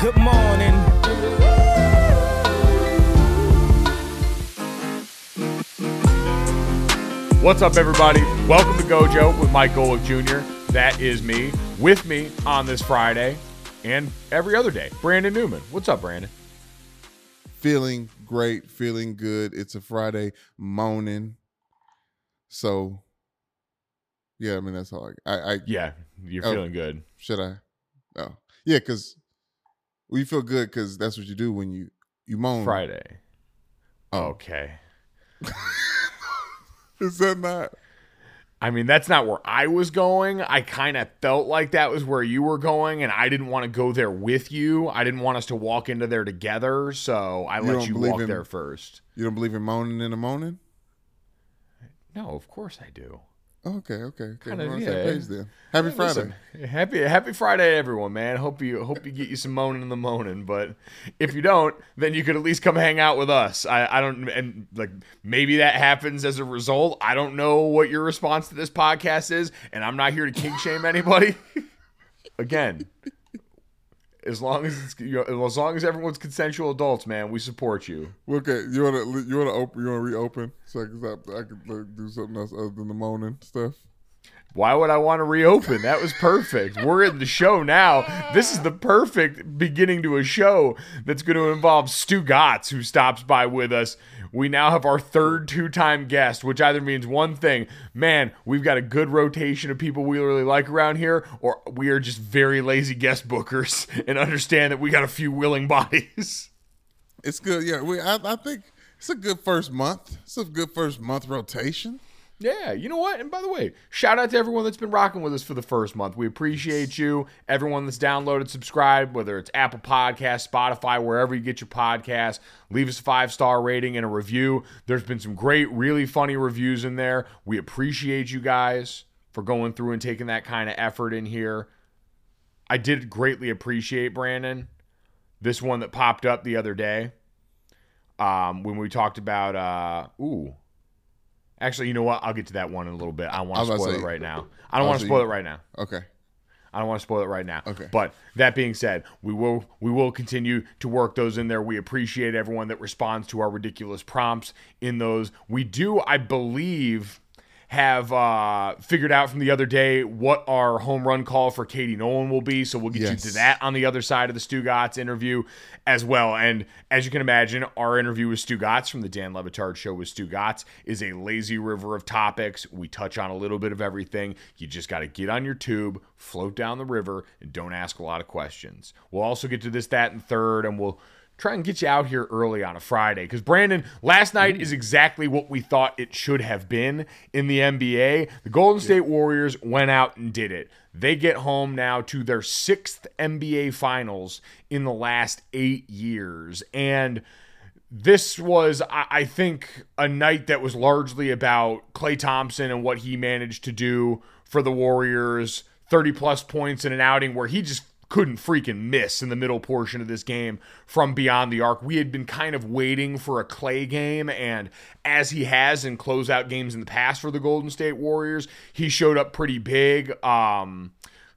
Good morning. What's up, everybody? Welcome to Gojo with Mike Golic Jr. That is me. With me on this Friday and every other day, Brandon Newman. What's up, Brandon? Feeling great, feeling good. It's a Friday morning. So, yeah, I mean, that's all I, I, I Yeah, you're Oh. feeling good. should I? Oh, yeah, because well, you feel good because that's what you do when you, you moan. Friday. Oh. Okay. Is that not? I mean, that's not where I was going. I kind of felt like that was where you were going, and I didn't want to go there with you. I didn't want us to walk into there together, so I You let you walk in- there first. You don't believe in moaning in the morning? No, of course I do. Okay, okay, okay. On the yeah. page then. Happy Hey, Friday. listen, happy Happy Friday, everyone, man. Hope you hope you get you some moaning in the moaning. But if you don't, then you could at least come hang out with us. I, I don't and like maybe that happens as a result. I don't know what your response to this podcast is, and I'm not here to kink shame anybody. Again, as long as it's you know, as long as everyone's consensual adults, man, we support you. Okay, you wanna you wanna open you wanna reopen so I can I can like, do something else other than the moaning stuff. Why would I want to reopen? That was perfect. We're in the show now. This is the perfect beginning to a show that's going to involve Stugotz, who stops by with us. We now have our third two time guest, which either means one thing man, we've got a good rotation of people we really like around here, or we are just very lazy guest bookers and understand that we got a few willing bodies. It's good. Yeah, we I, I think it's a good first month. It's a good first month rotation. Yeah, you know what? And by the way, shout out to everyone that's been rocking with us for the first month. We appreciate you. Everyone that's downloaded, subscribed, whether it's Apple Podcasts, Spotify, wherever you get your podcast, leave us a five star rating and a review. There's been some great, really funny reviews in there. We appreciate you guys for going through and taking that kind of effort in here. I did greatly appreciate Brandon. This one that popped up the other day. Um, when we talked about uh ooh. Actually, you know what? I'll get to that one in a little bit. I want to spoil it right now. I don't want to spoil it right now. Okay. I don't want to spoil it right now. Okay. But that being said, we will we will continue to work those in there. We appreciate everyone that responds to our ridiculous prompts in those. We do, I believe, have uh, figured out from the other day what our home run call for Katie Nolan will be. So we'll get Yes. you to that on the other side of the Stugotz interview as well. And as you can imagine, our interview with Stugotz from the Dan Le Batard show with Stugotz is a lazy river of topics. We touch on a little bit of everything. You just got to get on your tube, float down the river, and don't ask a lot of questions. We'll also get to this, that, and third, and we'll try and get you out here early on a Friday. Because, Brandon, last night mm. is exactly what we thought it should have been in the NBA. The Golden State Warriors went out and did it. They get home now to their sixth NBA Finals in the last eight years. And this was, I I think, a night that was largely about Klay Thompson and what he managed to do for the Warriors. 30 plus points in an outing where he just couldn't freaking miss in the middle portion of this game from beyond the arc. We had been kind of waiting for a Klay game, and as he has in closeout games in the past for the Golden State Warriors, he showed up pretty big. Um,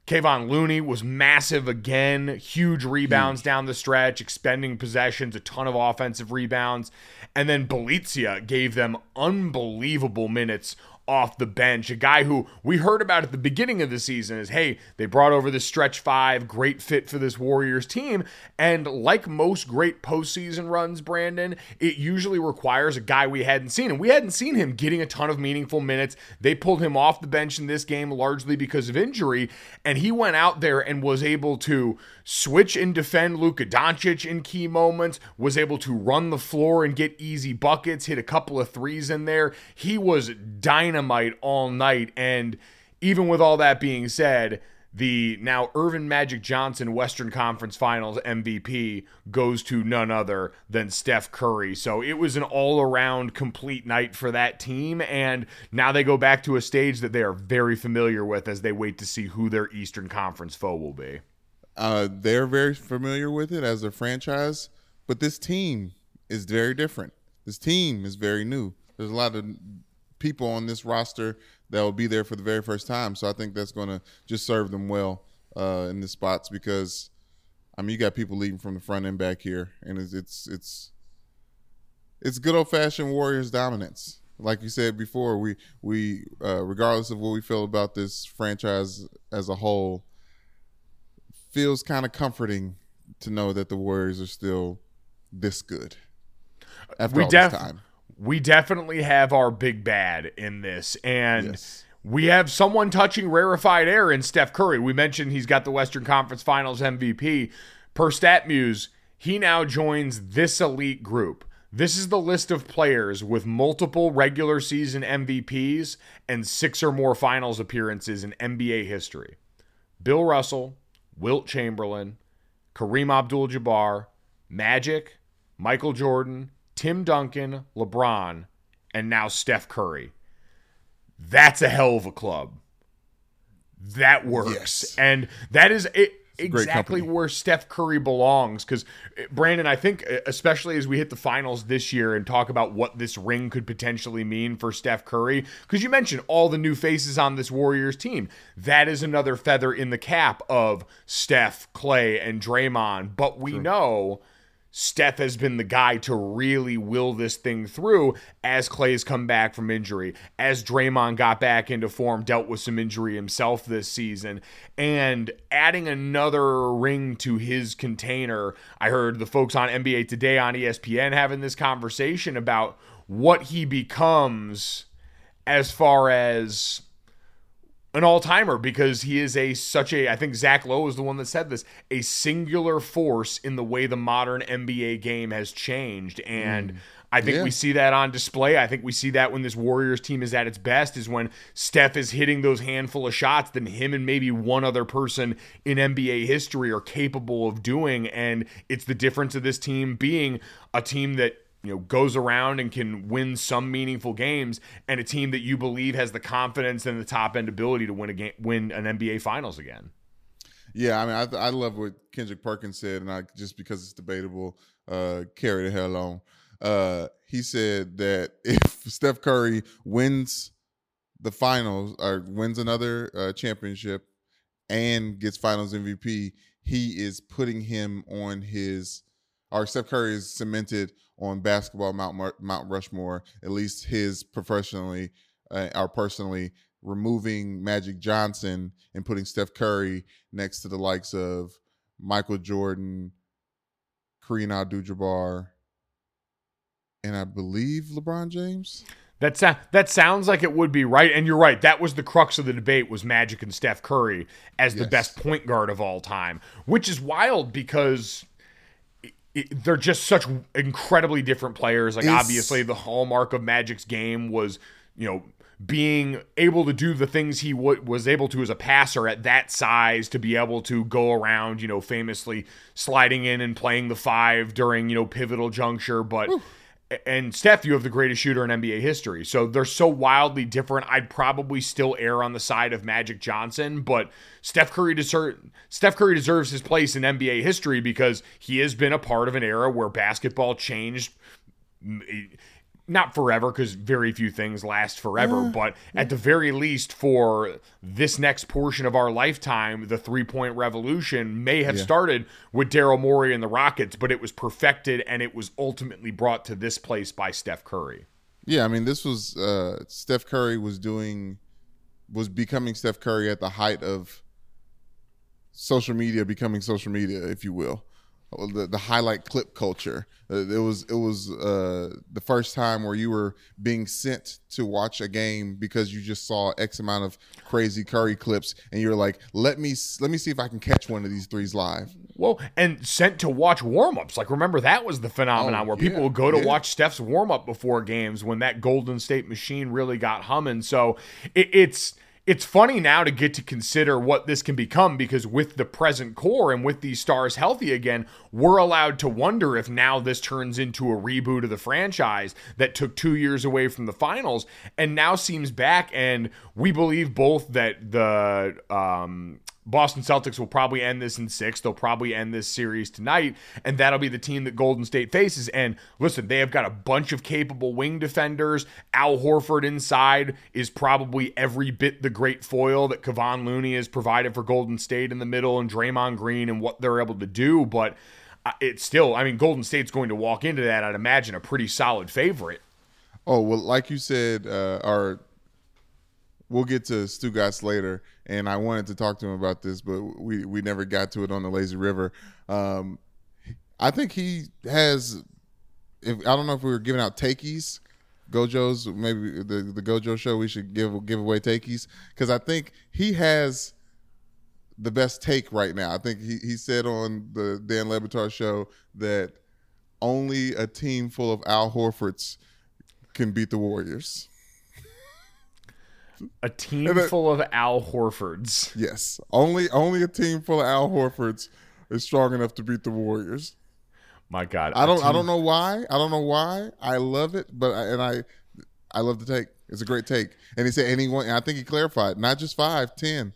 Kevon Looney was massive again, huge rebounds down the stretch, expending possessions, a ton of offensive rebounds. And then Bjelica gave them unbelievable minutes off the bench. A guy who we heard about at the beginning of the season is hey, they brought over the stretch five, great fit for this Warriors team. And like most great postseason runs, Brandon, it usually requires a guy we hadn't seen. And we hadn't seen him getting a ton of meaningful minutes. They pulled him off the bench in this game largely because of injury. And he went out there and was able to switch and defend Luka Doncic in key moments, was able to run the floor and get easy buckets, hit a couple of threes in there. He was dynamite all night. And even with all that being said, the now Earvin Magic Johnson Western Conference Finals MVP goes to none other than Steph Curry. So it was an all around complete night for that team. And now they go back to a stage that they are very familiar with as they wait to see who their Eastern Conference foe will be. Uh, they're very familiar with it as a franchise, but this team is very different. This team is very new. There's a lot of people on this roster that will be there for the very first time, so I think that's going to just serve them well uh, in the spots because, I mean, you got people leaving from the front end back here, and it's it's it's, it's good old fashioned Warriors dominance. Like you said before, we we uh, regardless of what we feel about this franchise as a whole feels kind of comforting to know that the Warriors are still this good after we all def- this time. We definitely have our big bad in this and Yes. we have someone touching rarefied air in Steph Curry. We mentioned he's got the Western Conference Finals MVP. Per StatMuse, he now joins this elite group. This is the list of players with multiple regular season MVPs and six or more finals appearances in NBA history. Bill Russell, Wilt Chamberlain, Kareem Abdul Jabbar, Magic, Michael Jordan, Tim Duncan, LeBron, and now Steph Curry. That's a hell of a club. That works. Yes. And that is it. Exactly where Steph Curry belongs. Because, Brandon, I think, uh, especially as we hit the finals this year and talk about what this ring could potentially mean for Steph Curry, because you mentioned all the new faces on this Warriors team. That is another feather in the cap of Steph, Klay, and Draymond. But we know. Steph has been the guy to really will this thing through as Klay's come back from injury, as Draymond got back into form, dealt with some injury himself this season, and adding another ring to his container. I heard the folks on NBA Today on ESPN having this conversation about what he becomes as far as an all-timer because he is a such a I think Zach Lowe is the one that said this a singular force in the way the modern NBA game has changed and mm. I think Yeah. we see that on display. I think we see that when this Warriors team is at its best is when Steph is hitting those handful of shots that him and maybe one other person in NBA history are capable of doing and it's the difference of this team being a team that you know goes around and can win some meaningful games and a team that you believe has the confidence and the top end ability to win a game win an NBA finals again. Yeah, I mean, I, I love what Kendrick Perkins said, and I just because it's debatable, uh, carry the hell on. Uh, he said that if Steph Curry wins the finals or wins another uh, championship and gets Finals MVP, he is putting him on his, or Steph Curry is cemented on basketball Mount Mar- Mount Rushmore, at least his professionally uh, are personally removing Magic Johnson and putting Steph Curry next to the likes of Michael Jordan, Kareem Abdul-Jabbar, and I believe LeBron James. That sa- that sounds like it would be right, and you're right. That was the crux of the debate: was Magic and Steph Curry as the Yes. best point guard of all time, which is wild because they're just such incredibly different players. Like It's- obviously, the hallmark of Magic's game was you know being able to do the things he w- was able to as a passer at that size to be able to go around you know famously sliding in and playing the five during you know pivotal juncture but and Steph, you have the greatest shooter in NBA history. So they're so wildly different. I'd probably still err on the side of Magic Johnson, but Steph Curry deserves Steph Curry deserves his place in NBA history because he has been a part of an era where basketball changed not forever because very few things last forever, but at the very least for this next portion of our lifetime, the three point revolution may have started with Daryl Morey and the Rockets, but it was perfected and it was ultimately brought to this place by Steph Curry. Yeah, I mean, this was uh, Steph Curry was doing was becoming Steph Curry at the height of social media becoming social media, if you will. The, the highlight clip culture. Uh, it was it was uh, the first time where you were being sent to watch a game because you just saw X amount of crazy Curry clips, and you're like, let me let me see if I can catch one of these threes live. Well, and sent to watch warm-ups. Like remember that was the phenomenon Oh, where people yeah, would go to yeah. watch Steph's warm-up before games when that Golden State machine really got humming. So it, it's it's funny now to get to consider what this can become because with the present core and with these stars healthy again, we're allowed to wonder if now this turns into a reboot of the franchise that took 2 years away from the finals and now seems back and we believe both that the um Boston Celtics will probably end this in six. They'll probably end this series tonight, and that'll be the team that Golden State faces. And listen, they have got a bunch of capable wing defenders. Al Horford inside is probably every bit the great foil that Kevon Looney has provided for Golden State in the middle, and Draymond Green and what they're able to do. But uh, it's still, I mean, Golden State's going to walk into that. I'd imagine a pretty solid favorite. Oh well, like you said, uh, our we'll get to Stugotz later, and I wanted to talk to him about this, but we we never got to it on the lazy river. Um, I think he has. If I don't know if we were giving out takeys, Gojo's maybe the the Gojo show we should give give away takeys because I think he has the best take right now. I think he he said on the Dan Le Batard show that only a team full of Al Horfords can beat the Warriors. A team it- full of Al Horfords. Yes, only only a team full of Al Horfords is strong enough to beat the Warriors. My God. I don't I don't know why. I don't know why. I love it, but I, and I I love the take. It's a great take. And he said anyone. I think he clarified not just five, ten.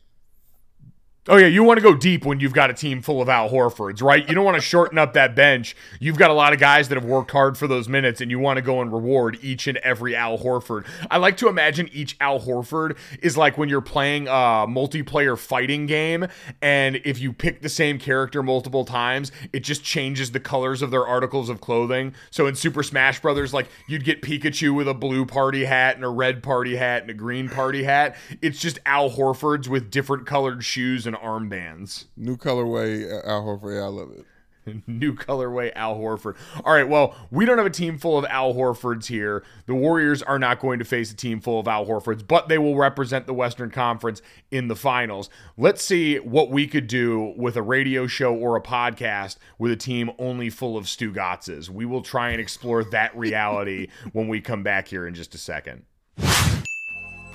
Oh yeah, you want to go deep when you've got a team full of Al Horfords, right? You don't want to shorten up that bench. You've got a lot of guys that have worked hard for those minutes, and you want to go and reward each and every Al Horford. I like to imagine each Al Horford is like when you're playing a multiplayer fighting game, and if you pick the same character multiple times, it just changes the colors of their articles of clothing. So in Super Smash Brothers, like you'd get Pikachu with a blue party hat and a red party hat and a green party hat. It's just Al Horfords with different colored shoes and armbands. New colorway uh, Al Horford. Yeah, I love it. New colorway Al Horford. All right, well, we don't have a team full of Al Horfords here. The Warriors are not going to face a team full of Al Horfords, but they will represent the Western Conference in the finals. Let's see what we could do with a radio show or a podcast with a team only full of Stugotzes. We will try and explore that reality when we come back here in just a second.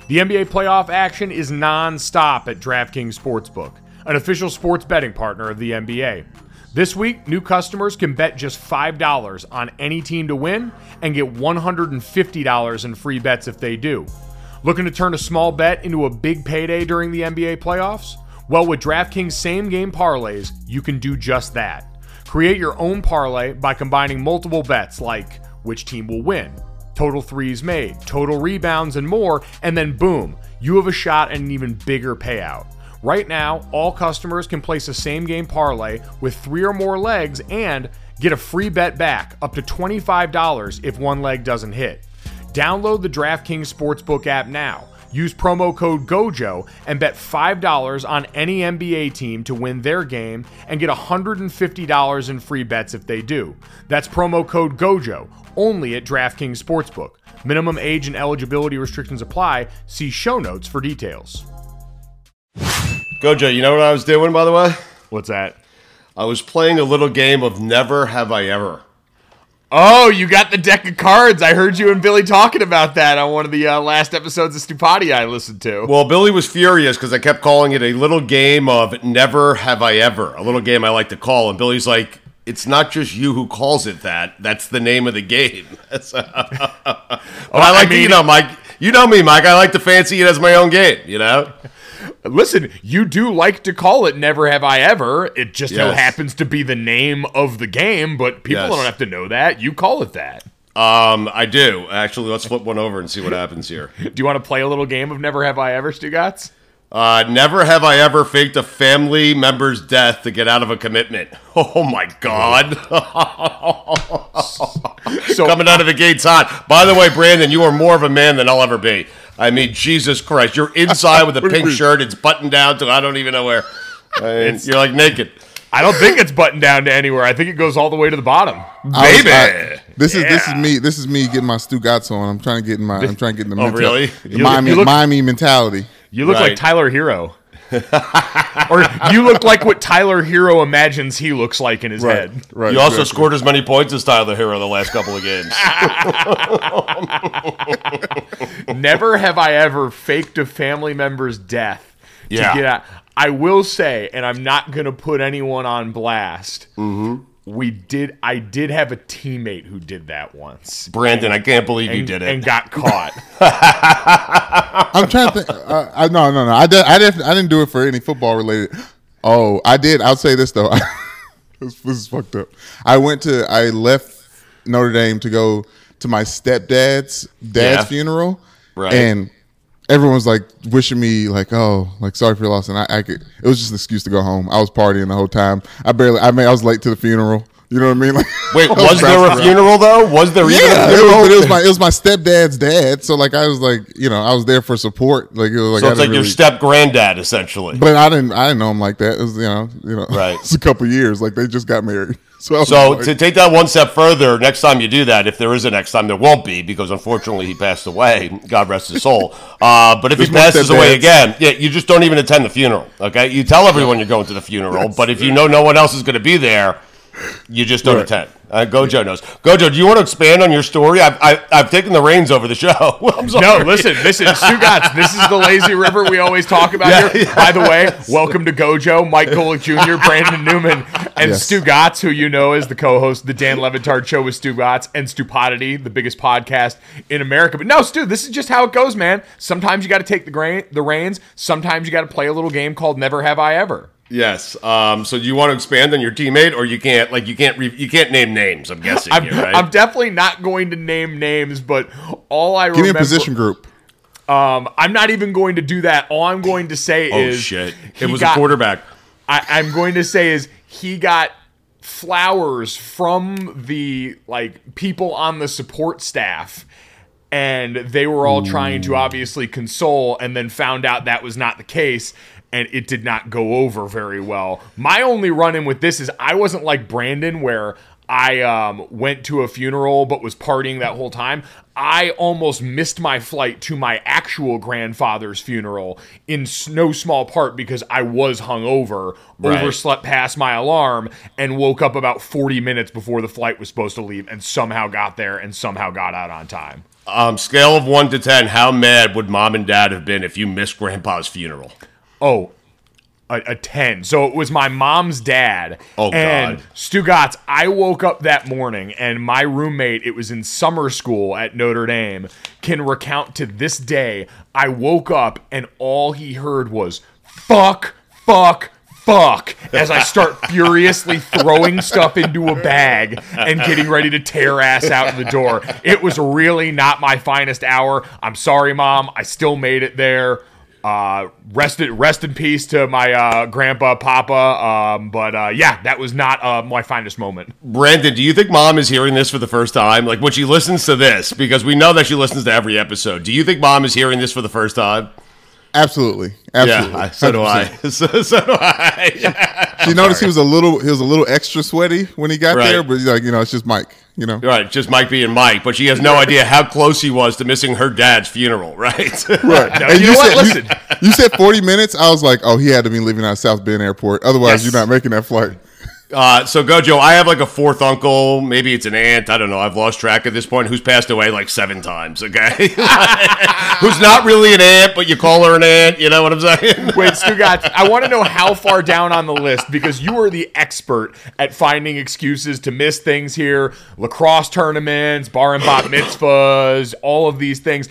The NBA playoff action is non-stop at DraftKings Sportsbook, an official sports betting partner of the NBA. This week, new customers can bet just $5 on any team to win and get $150 in free bets if they do. Looking to turn a small bet into a big payday during the NBA playoffs? Well, with DraftKings same game parlays, you can do just that. Create your own parlay by combining multiple bets like which team will win, total threes made, total rebounds, and more, and then boom, you have a shot at an even bigger payout. Right now, all customers can place a same game parlay with three or more legs and get a free bet back up to $25 if one leg doesn't hit. Download the DraftKings Sportsbook app now. Use promo code GOJO and bet $5 on any NBA team to win their game and get $150 in free bets if they do. That's promo code GOJO only at DraftKings Sportsbook. Minimum age and eligibility restrictions apply. See show notes for details. Gojo, you know what I was doing, by the way? What's that? I was playing a little game of Never Have I Ever. Oh, you got the deck of cards. I heard you and Billy talking about that on one of the uh, last episodes of Stupodity I listened to. Well, Billy was furious because I kept calling it a little game of Never Have I Ever, a little game I like to call. And Billy's like, it's not just you who calls it that. That's the name of the game. So- but I like to, you know, Mike. You know me, Mike. I like to fancy it as my own game. You know. Listen, you do like to call it Never Have I Ever. It just so happens to be the name of the game, but people Yes. don't have to know that. You call it that. Um, I do actually. Let's flip one over and see what happens here. Do you want to play a little game of Never Have I Ever, Stugotz? Uh, never have I ever faked a family member's death to get out of a commitment. Oh my god! So Coming out of the gates hot. By the way, Brandon, you are more of a man than I'll ever be. I mean, Jesus Christ, you're inside with a pink shirt. It's buttoned down to I don't even know where. I mean, you're like naked. I don't think it's buttoned down to anywhere. I think it goes all the way to the bottom. I was- Baby. I- this is this is me. This is me getting my Stugotz on. I'm trying to get in my. I'm trying to get in the Oh, mental- really? the You look- Miami, you Miami mentality. You look like Tyler Herro. or you look like what Tyler Herro imagines he looks like in his head. Right. You also exactly. scored as many points as Tyler Herro the last couple of games. Never have I ever faked a family member's death to Yeah. get out. I will say, and I'm not going to put anyone on blast. Mm-hmm. We did. I did have a teammate who did that once. Brandon, I can't believe you did it. and got caught. I'm trying to think. Uh, I, no, no, no. I did. I didn't. I didn't do it for any football related. Oh, I did. I'll say this though. this, this is fucked up. I went to. I left Notre Dame to go to my stepdad's dad's Yeah. funeral, Right. and everyone was like wishing me like, oh, like sorry for your loss, and I, I could. It was just an excuse to go home. I was partying the whole time. I barely. I mean, I was late to the funeral. You know what I mean? Like, Wait, I was there a around. funeral though? Was there even Yeah, a it funeral? was, but it was my it was my stepdad's dad. So like I was like you know I was there for support. Like it was like so it's like didn't your really- step granddad essentially. But I didn't I didn't know him like that. It was you know you know Right. It's a couple years. Like they just got married. So So like, to take that one step further, next time you do that, if there is a next time, there won't be because unfortunately he passed away. God rest his soul. Uh, but if he passes away again, yeah, you just don't even attend the funeral. Okay, you tell everyone you're going to the funeral, but if you know no one else is going to be there, you just don't Right. attend. Uh, Gojo knows. Gojo, do you want to expand on your story? I've, I, I've taken the reins over the show. No, listen, listen, Stu Gotts, this is the lazy river we always talk about Yeah, here. yeah. By the way, welcome to Gojo, Mike Golic Jr., Brandon Newman, and Yes. Stugotz, who you know is the co-host of the Dan Le Batard Show with Stugotz and Stupodity, the biggest podcast in America. But no, Stu, this is just how it goes, man. Sometimes you got to take the grain, the reins. Sometimes you got to play a little game called Never Have I Ever. Yes. Um, so do you want to expand on your teammate, or you can't? Like you can't. Re- you can't name names. I'm guessing. I'm, here, right? I'm definitely not going to name names, but all I give me remember. a position group. Um, I'm not even going to do that. All I'm going to say oh is shit! It was got- a quarterback. I, I'm going to say is he got flowers from the like people on the support staff and they were all trying to obviously console and then found out that was not the case and it did not go over very well. My only run in with this is I wasn't like Brandon where I um, went to a funeral but was partying that whole time. I almost missed my flight to my actual grandfather's funeral in no small part because I was hungover, Right. overslept past my alarm, and woke up about 40 minutes before the flight was supposed to leave and somehow got there and somehow got out on time. Um, scale of one to ten, how mad would mom and dad have been if you missed grandpa's funeral? Oh, a, a 10. So it was my mom's dad. Oh, and God. Stugotz, I woke up that morning and my roommate, it was in summer school at Notre Dame, can recount to this day, I woke up and all he heard was, fuck, fuck, fuck, as I start furiously throwing stuff into a bag and getting ready to tear ass out the door. It was really not my finest hour. I'm sorry, mom. I still made it there. Uh, rest in, rest in peace to my uh, grandpa, Papa. Um, but uh, yeah, that was not uh, my finest moment. Brandon, do you think mom is hearing this for the first time? Like when she listens to this, because we know that she listens to every episode. Do you think mom is hearing this for the first time? Absolutely, absolutely. Yeah, I- so do I. So, so do I. She noticed he was a little he was a little extra sweaty when he got Right. there, but he's like, you know, it's just Mike, you know. Right, just Mike being Mike, but she has no idea how close he was to missing her dad's funeral, right? Right. No, And you what? said, Listen. You, you said 40 minutes. I was like, oh, he had to be leaving out of South Bend Airport. Otherwise, Yes. you're not making that flight. Uh, so Gojo, I have like a fourth uncle, maybe it's an aunt, I don't know. I've lost track at this point. Who's passed away like seven times? Okay, who's not really an aunt, but you call her an aunt. You know what I'm saying? Wait, Stugotz, I want to know how far down on the list because you are the expert at finding excuses to miss things here. Lacrosse tournaments, bar and bat mitzvahs, all of these things.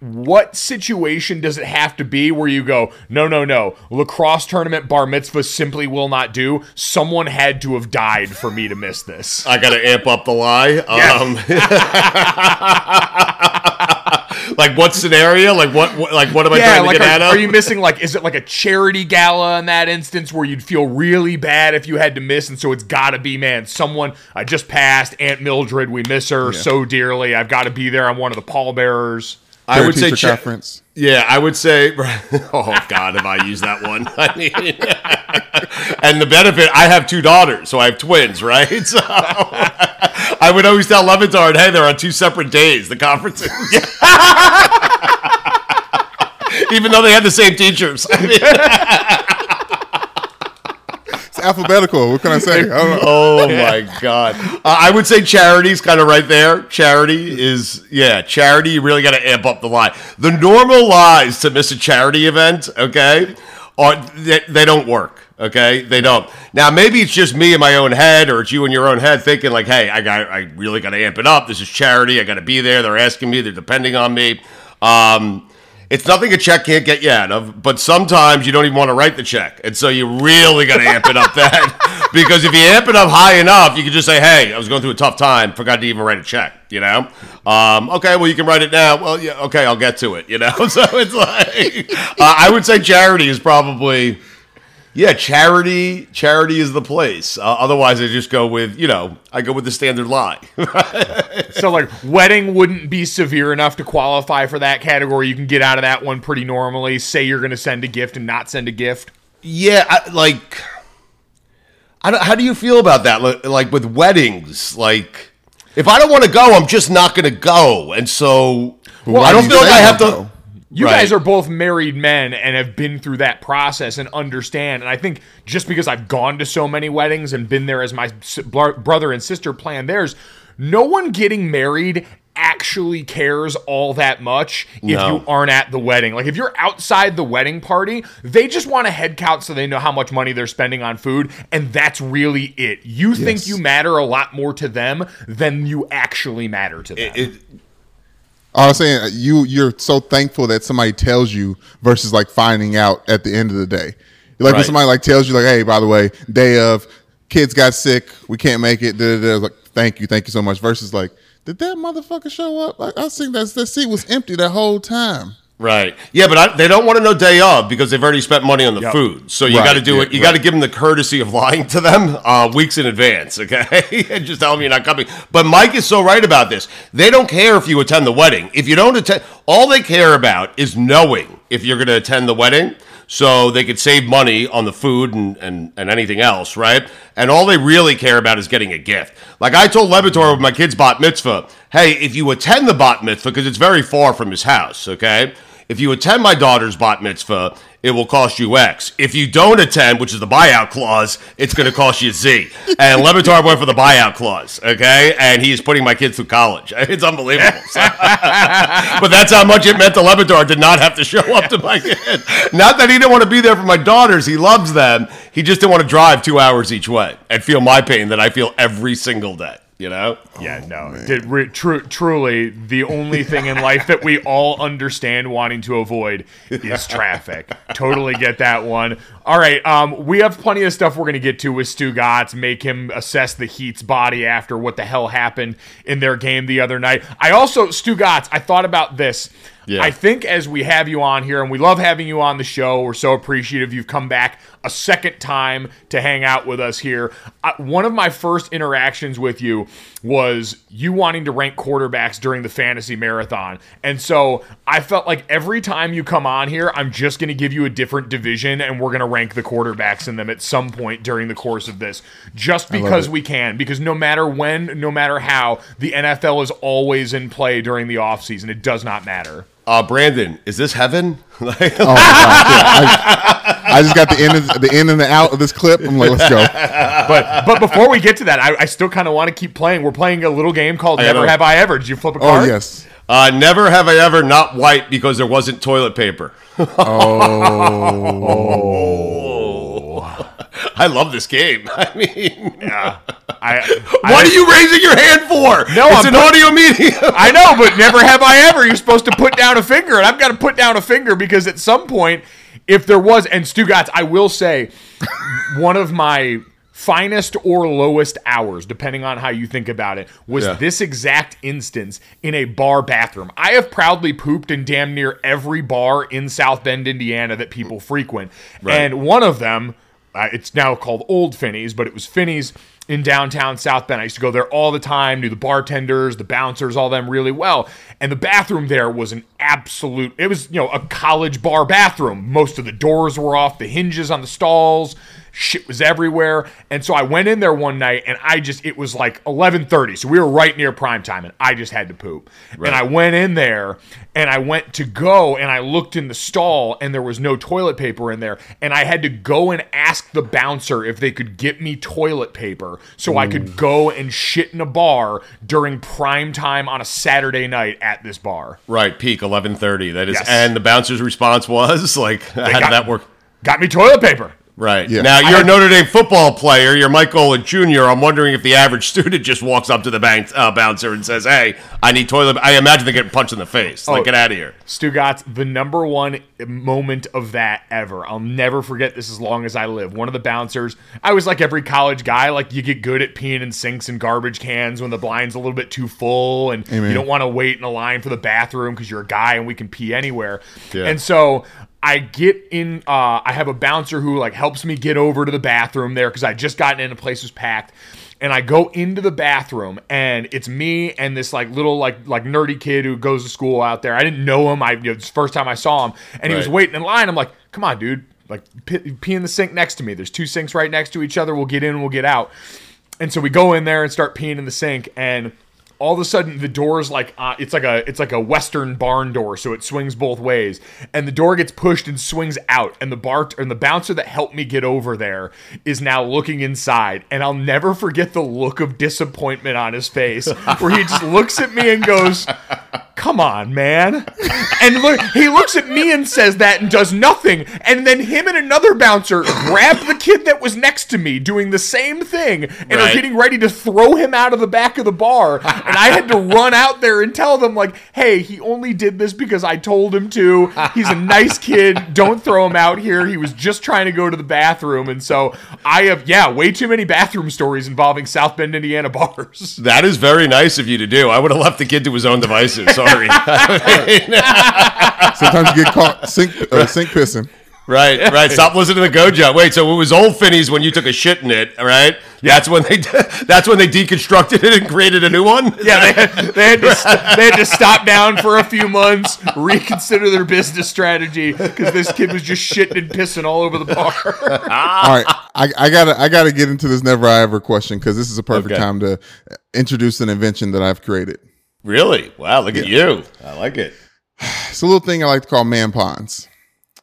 What situation does it have to be where you go, no, no, no, lacrosse tournament, bar mitzvah simply will not do? Someone had to have died for me to miss this. I got to amp up the lie. Um, like what scenario? Like what? what like what am I yeah, trying to like get are, out of? are you missing like is it like a charity gala in that instance where you'd feel really bad if you had to miss and so it's got to be man someone I just passed Aunt Mildred we miss her so dearly I've got to be there I'm one of the pallbearers. I would say Teacher cha- conference. Yeah, I would say. Oh God, if I use that one. I mean, and the benefit, I have two daughters, so I have twins, right? So I would always tell Le Batard, "Hey, they're on two separate days. The conferences." Even though they had the same teachers. I mean, It's alphabetical. What can I say? I don't know. oh my God. Uh, I would say charity's kind of right there. Charity is, yeah, charity, you really got to amp up the lie. The normal lies to miss a charity event, okay, are they, they don't work. Okay, they don't. Now maybe it's just me in my own head, or it's you in your own head thinking like, "Hey, I got, I really got to amp it up. This is charity. I got to be there. They're asking me. They're depending on me." Um, it's nothing a check can't get you out of, but sometimes you don't even want to write the check. And so you really got to amp it up that. because if you amp it up high enough, you can just say, hey, I was going through a tough time, forgot to even write a check, you know? Um, okay, well, you can write it now. Well, yeah, okay, I'll get to it, you know? So it's like, uh, I would say charity is probably. Yeah, charity. Charity is the place. Uh, otherwise, I just go with you know I go with the standard lie. So like wedding wouldn't be severe enough to qualify for that category. You can get out of that one pretty normally. Say you're going to send a gift and not send a gift. Yeah, I, like, I don't, how do you feel about that? Like, like with weddings, like, if I don't want to go, I'm just not going to go, and so Well, I don't feel like I have to. though? You Right. guys are both married men and have been through that process and understand. And I think just because I've gone to so many weddings and been there as my brother and sister plan theirs, no one getting married actually cares all that much if No. you aren't at the wedding. Like if you're outside the wedding party, they just want a head count so they know how much money they're spending on food and that's really it. You think you matter a lot more to them than you actually matter to them. It, I was saying uh, you you're so thankful that somebody tells you versus like finding out at the end of the day. Like when somebody like tells you like, hey, by the way, day of kids got sick, we can't make it. Da, da, da. Like, thank you, thank you so much. Versus like, did that motherfucker show up? Like, I thinking that that seat was empty that whole time. Right? Yeah, but I, they don't want to know day of because they've already spent money on the Yep. food. So you Right, got to do yeah, it. You right. got to give them the courtesy of lying to them uh, weeks in advance, okay? and just tell them you're not coming. But Mike is so right about this. They don't care if you attend the wedding. If you don't attend, all they care about is knowing if you're going to attend the wedding. So they could save money on the food and, and, and anything else, right? And all they really care about is getting a gift. Like I told Le Batard with my kid's bat mitzvah, hey, if you attend the bat mitzvah, because it's very far from his house, okay? If you attend my daughter's bat mitzvah, it will cost you X. If you don't attend, which is the buyout clause, it's going to cost you Z. And Le Batard went for the buyout clause, okay? And he's putting my kids through college. It's unbelievable. So- but that's how much it meant to Le Batard to not have to show up to my kid. Not that he didn't want to be there for my daughters. He loves them. He just didn't want to drive two hours each way and feel my pain that I feel every single day. You know? Yeah, no. Did re- tru- truly, the only thing in life that we all understand wanting to avoid is traffic. totally get that one. All right, um, we have plenty of stuff we're gonna get to with Stugotz, make him assess the Heat's body after what the hell happened in their game the other night. I also, Stugotz, I thought about this. Yeah. I think as we have you on here, and we love having you on the show, we're so appreciative you've come back a second time to hang out with us here. Uh, one of my first interactions with you was you wanting to rank quarterbacks during the fantasy marathon. And so I felt like every time you come on here, I'm just going to give you a different division and we're going to rank the quarterbacks in them at some point during the course of this, just because we can. Because no matter when, no matter how, the NFL is always in play during the offseason. It does not matter. Uh, Brandon, is this heaven? Like- Oh my gosh, yeah. I, I just got the in, and- the in and the out of this clip. I'm like, let's go. But but before we get to that, I, I still kind of want to keep playing. We're playing a little game called I Never Have I Ever. Did you flip a card? Oh yes. uh, never have I ever not white because there wasn't toilet paper. Oh. I love this game. I mean, I, I, what are you raising your hand for? No, it's I'm an put- audio medium. I know, but never have I ever. You're supposed to put down a finger, and I've got to put down a finger because at some point, if there was, and Stugotz, I will say, one of my finest or lowest hours, depending on how you think about it, was Yeah. this exact instance in a bar bathroom. I have proudly pooped in damn near every bar in South Bend, Indiana that people frequent. And one of them, uh, it's now called Old Finney's, but it was Finney's in downtown South Bend. I used to go there all the time, knew the bartenders, the bouncers, all them really well. And the bathroom there was an absolute, it was, you know, a college bar bathroom. Most of the doors were off, the hinges on the stalls, shit was everywhere. And so I went in there one night and I just, it was like 1130. So we were right near prime time and I just had to poop. And I went in there and I went to go and I looked in the stall and there was no toilet paper in there. And I had to go and ask the bouncer if they could get me toilet paper so I could mm. go and shit in a bar during prime time on a Saturday night at this bar. right, peak eleven thirty. That is, Yes. and the bouncer's response was like, how did that work? Got me toilet paper. Right. Yeah. Now you're a Notre Dame football player. You're Mike Golan Jr. I'm wondering if the average student just walks up to the bank, uh, bouncer and says, "Hey, I need toilet." I imagine they get punched in the face. Like, Oh. get out of here. Stugotz, the number one moment of that ever. I'll never forget this as long as I live. One of the bouncers, I was like every college guy, like you get good at peeing in sinks and garbage cans when the blind's a little bit too full and you don't want to wait in a line for the bathroom because you're a guy and we can pee anywhere. Yeah. And so I get in, uh, I have a bouncer who like helps me get over to the bathroom there because I just gotten in, the place was packed and I go into the bathroom and it's me and this like little like like nerdy kid who goes to school out there. I didn't know him. I you know, it's the first time I saw him and he was waiting in line. I'm like, come on, dude, like pee, pee in the sink next to me. There's two sinks right next to each other. We'll get in, we'll get out. And so we go in there and start peeing in the sink and all of a sudden the door is like uh, it's like a it's like a western barn door so it swings both ways. And the door gets pushed and swings out and the bar and the bouncer that helped me get over there is now looking inside. And I'll never forget the look of disappointment on his face where he just looks at me and goes come on man. And look he looks at me and says that and does nothing. And then him and another bouncer grab the kid that was next to me doing the same thing and are getting ready to throw him out of the back of the bar. And I had to run out there and tell them like hey he only did this because I told him to. He's a nice kid. Don't throw him out here. He was just trying to go to the bathroom. And so I have yeah way too many bathroom stories involving South Bend Indiana bars. That is very nice of you to do. I would have left the kid to his own devices. Sorry. Sometimes you get caught sink uh, sink pissing. right, right. Stop listening to the Gojo. Wait, so it was old Finney's when you took a shit in it, all right? That's when they that's when they deconstructed it and created a new one. yeah they had, they had to they had to stop down for a few months reconsider their business strategy because this kid was just shitting and pissing all over the bar All right, I, I gotta I gotta get into this never I ever question because this is a perfect Okay. time to introduce an invention that I've created. Really? Wow, look at you. I like it. It's a little thing I like to call man ponds,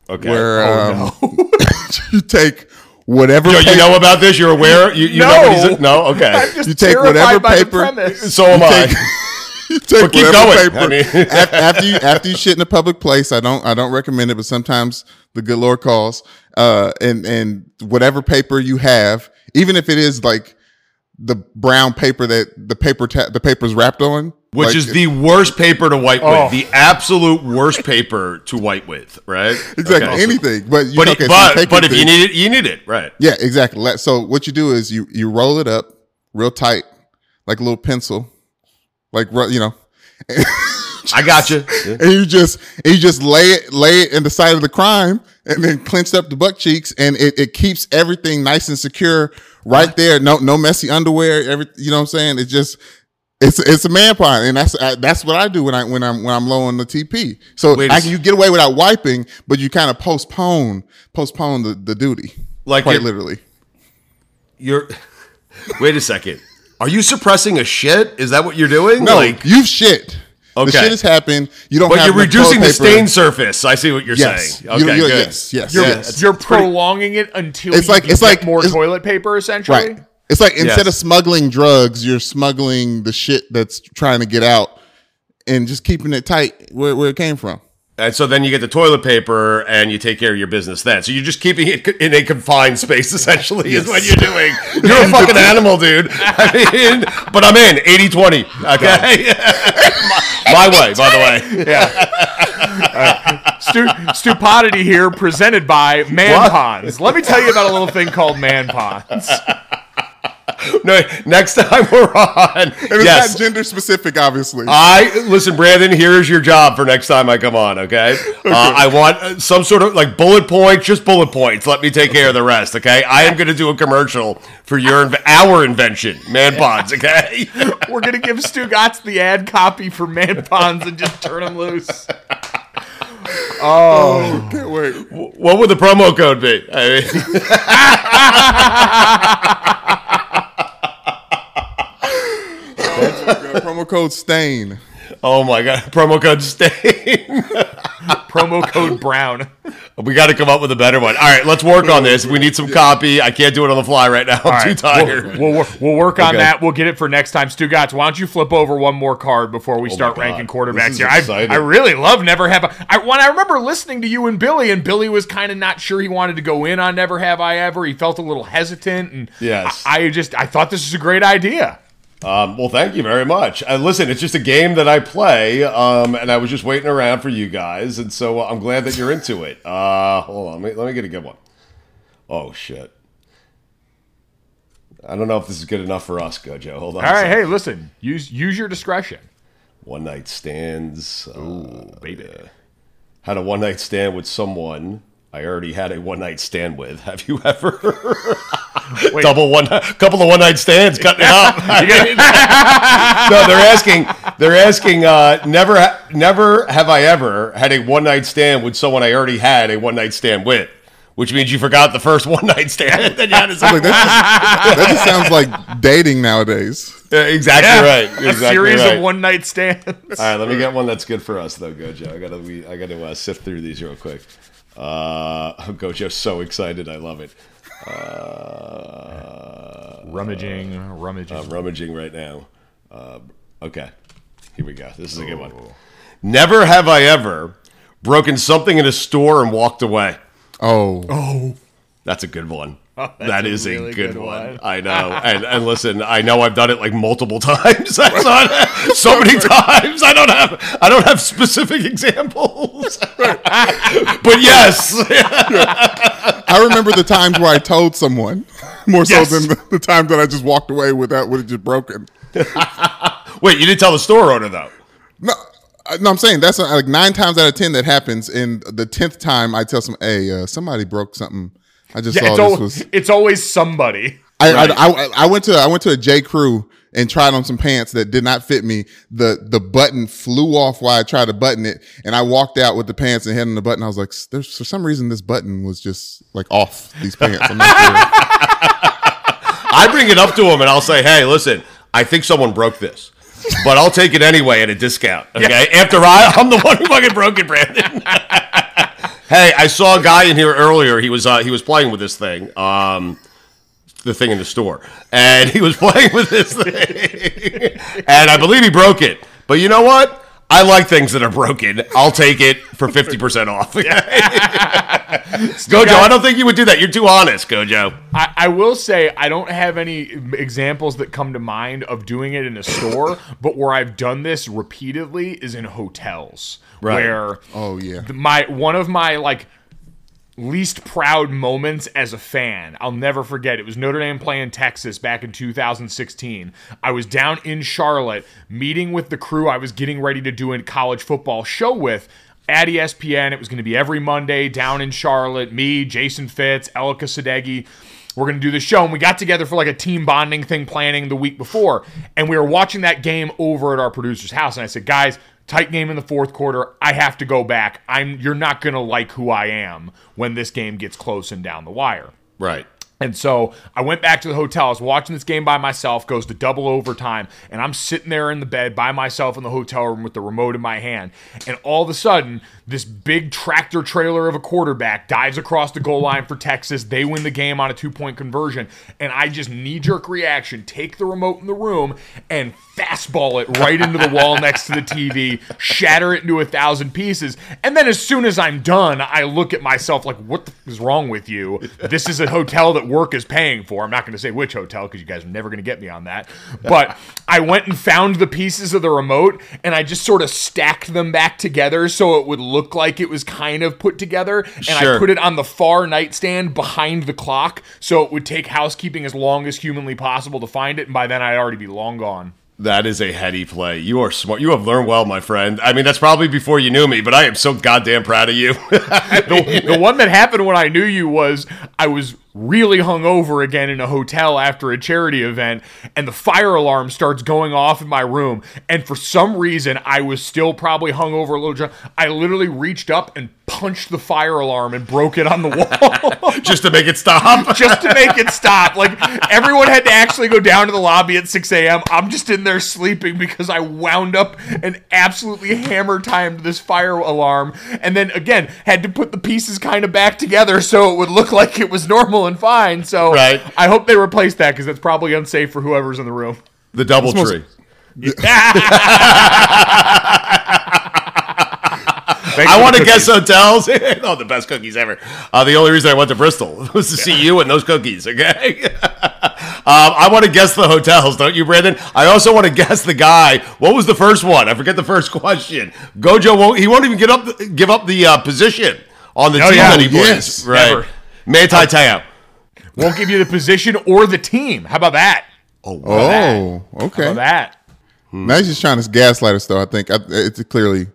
Okay. where Oh, um, you take whatever Yo, you know about this? You're aware? You, you know No. what he's no? Okay. I'm just You take whatever paper- premise. So am I. you take But keep whatever going. paper I mean- after you after you shit in a public place. I don't I don't recommend it, but sometimes the good Lord calls. Uh, and and whatever paper you have, even if it is like the brown paper that the paper ta- the paper's wrapped on, Which like, is the worst paper to white Oh. with, the absolute worst paper to white with, right? exactly Okay. anything. But you, But, okay, so but, you take but your if you need it, you need it, right? yeah, exactly. So what you do is you you roll it up real tight, like a little pencil, like you know. I got you. and you just and you just lay it lay it in the side of the crime and then clenched up the butt cheeks and it, it keeps everything nice and secure right there no no messy underwear every you know what i'm saying it just it's it's a man pond and that's I, that's what i do when i when i'm when i'm low on the tp so Wait a I, s- you get away without wiping but you kind of postpone postpone the, the duty Like quite it- literally You're. Wait a second. Are you suppressing a shit? Is that what you're doing? no like, you've shit Okay. the shit has happened you don't but have you're reducing the stain surface. I see what you're yes saying. You- Okay, you- good. yes yes You're, yes you're prolonging it until It's you like- can it's like- more it's- toilet paper, essentially. Right. It's like instead Yes. of smuggling drugs, you're smuggling the shit that's trying to get out and just keeping it tight where, where it came from. And so then you get the toilet paper and you take care of your business then. So you're just keeping it in a confined space, essentially, is what you're doing. You're a fucking animal, dude. I mean, but I'm in 80 20. Okay. my, my way, by the way. Yeah. Stu- Stupodity here, presented by Man What? Ponds. Let me tell you about a little thing called Man Ponds. No, next time we're on. And it's yes. not gender specific, obviously. I listen, Brandon. Here's your job for next time I come on. Okay, Uh, I want uh, some sort of like bullet points, just bullet points. Let me take care of the rest. Okay, I am going to do a commercial for your inv- our invention, man pods. Okay, We're gonna give Stugotz the ad copy for Man Ponds and just turn them loose. Oh, can't wait. what would the promo code be? I mean, promo code STAIN. oh my god, promo code stay. Promo code Brown. we got to come up with a better one. All right, let's work on this. We need some copy. I can't do it on the fly right now. I'm All too tired. We'll, we'll, we'll work on Okay. that. We'll get it for next time. Stugotz, why don't you flip over one more card before we oh start Oh God. ranking quarterbacks here? I. I really love Never Have I. I when I remember listening to you and Billy, and Billy was kind of not sure he wanted to go in on Never Have I Ever. He felt a little hesitant, and Yes. I, I just I thought this was a great idea. Um, well, thank you very much. Uh, listen, it's just a game that I play, um, and I was just waiting around for you guys, and so I'm glad that you're into it. Uh, hold on, let me, let me get a good one. Oh shit! I don't know if this is good enough for us, Gojo. Hold on. All right, hey, listen, use use your discretion. One night stands. Uh, Ooh, baby. had a one night stand with someone I already had a one night stand with. Have you ever? Double one, couple of one night stands, cutting it up. no, they're asking. They're asking. Uh, never, never have I ever had a one night stand with someone I already had a one night stand with. Which means you forgot the first one night stand. Then you had Like, that, just, that just sounds like dating nowadays. Yeah, exactly Yeah, right. A series right. of one night stands. All right, let me get one that's good for us though, Gojo. I gotta, we, I gotta uh, sift through these real quick. Uh, Gojo's so excited. I love it. Uh, rummaging, rummaging. I'm rummaging right now. Uh, okay, here we go. This is a good one. Never have I ever broken something in a store and walked away. Oh. Oh. That's a good one. that's a really a good, good one. one. I know. And, and listen, I know I've done it like multiple times. I saw it so many times. I don't have I don't have specific examples. but yes. I remember the times where I told someone more so Yes. than the, the time that I just walked away without with it just broken. Wait, you didn't tell the store owner though. No, I- no, I'm saying that's uh, like nine times out of ten that happens. And the tenth time, I tell some, "Hey, uh, somebody broke something." I just yeah, saw it's, this al- was. it's always somebody. I, I, I I went to I went to a J Crew and tried on some pants that did not fit me. The the button flew off while I tried to button it, and I walked out with the pants and hitting the button. I was like, "There's for some reason this button was just like off these pants." I'm not sure. I bring it up to him and I'll say, "Hey, listen, I think someone broke this." But I'll take it anyway at a discount. Okay. After I, I'm the one who fucking broke it, Brandon. hey, I saw a guy in here earlier. He was uh, he was playing with this thing. Um, the thing in the store, and he was playing with this thing, and I believe he broke it. But you know what? I like things that are broken. I'll take it for fifty percent off. Gojo, I don't think you would do that. You're too honest, Gojo. I, I will say I don't have any examples that come to mind of doing it in a store, but where I've done this repeatedly is in hotels, Right. where Oh yeah. my one of my like least proud moments as a fan. I'll never forget. It was Notre Dame playing Texas back in 2016. I was down in Charlotte meeting with the crew I was getting ready to do a college football show with at ESPN. It was going to be every Monday down in Charlotte. Me, Jason Fitz, Elika Sadeghi. We're going to do the show. And we got together for like a team bonding thing planning the week before. And we were watching that game over at our producer's house. And I said, guys, tight game in the fourth quarter. I have to go back. I'm you're not going to like who I am when this game gets close and down the wire. Right. And so I went back to the hotel. I was watching this game by myself, goes to double overtime, and I'm sitting there in the bed by myself in the hotel room with the remote in my hand. And all of a sudden, this big tractor trailer of a quarterback dives across the goal line for Texas. They win the game on a two point conversion. And I just knee jerk reaction take the remote in the room and fastball it right into the wall next to the TV, shatter it into a thousand pieces. And then as soon as I'm done, I look at myself like, what the f- is wrong with you? This is a hotel that work is paying for. I'm not going to say which hotel because you guys are never going to get me on that. But I went and found the pieces of the remote and I just sort of stacked them back together so it would look like it was kind of put together. And I put it on the far nightstand behind the clock so it would take housekeeping as long as humanly possible to find it. And by then I'd already be long gone. That is a heady play. You are smart. You have learned well, my friend. I mean, that's probably before you knew me, but I am so goddamn proud of you. the, the one that happened when I knew you was I was really hungover again in a hotel after a charity event, and the fire alarm starts going off in my room. And for some reason, I was still probably hungover a little drunk. I literally reached up and punched the fire alarm and broke it on the wall. Just to make it stop. just to make it stop. Like everyone had to actually go down to the lobby at 6 a.m. I'm just in there sleeping because I wound up and absolutely hammer timed this fire alarm, and then again had to put the pieces kind of back together so it would look like it was normal and fine. So Right. I hope they replaced that because that's probably unsafe for whoever's in the room. The double tree. I want to guess hotels. oh, the best cookies ever. Uh, the only reason I went to Bristol was to see you and those cookies. Okay. um, I want to guess the hotels, don't you, Brandon? I also want to guess the guy. What was the first one? I forget the first question. Gojo won't. He won't even get up. give up the uh, position on the Oh, team yeah. that he plays. Yes. Right. Never. Manti Te'o. Won't give you the position or the team. How about that? Oh, How okay. about that? Now he's just trying to gaslight us, though. I think I, it's clearly.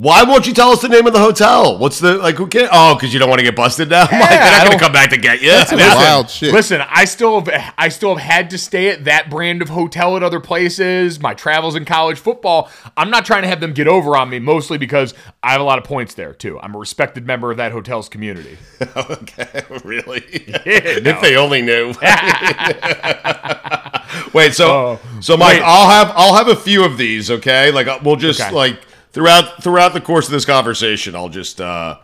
Why won't you tell us the name of the hotel? What's the like? Who can Oh, because you don't want to get busted now. Mike, they're not going to come back to get you. That's wild shit. Listen, I still have I still have had to stay at that brand of hotel at other places. My travels in college football. I'm not trying to have them get over on me, mostly because I have a lot of points there too. I'm a respected member of that hotel's community. okay, really? if they only knew. Wait, so Oh, so Mike, wait. I'll have I'll have a few of these. Okay, like uh, we'll just Okay. like throughout throughout the course of this conversation, I'll just uh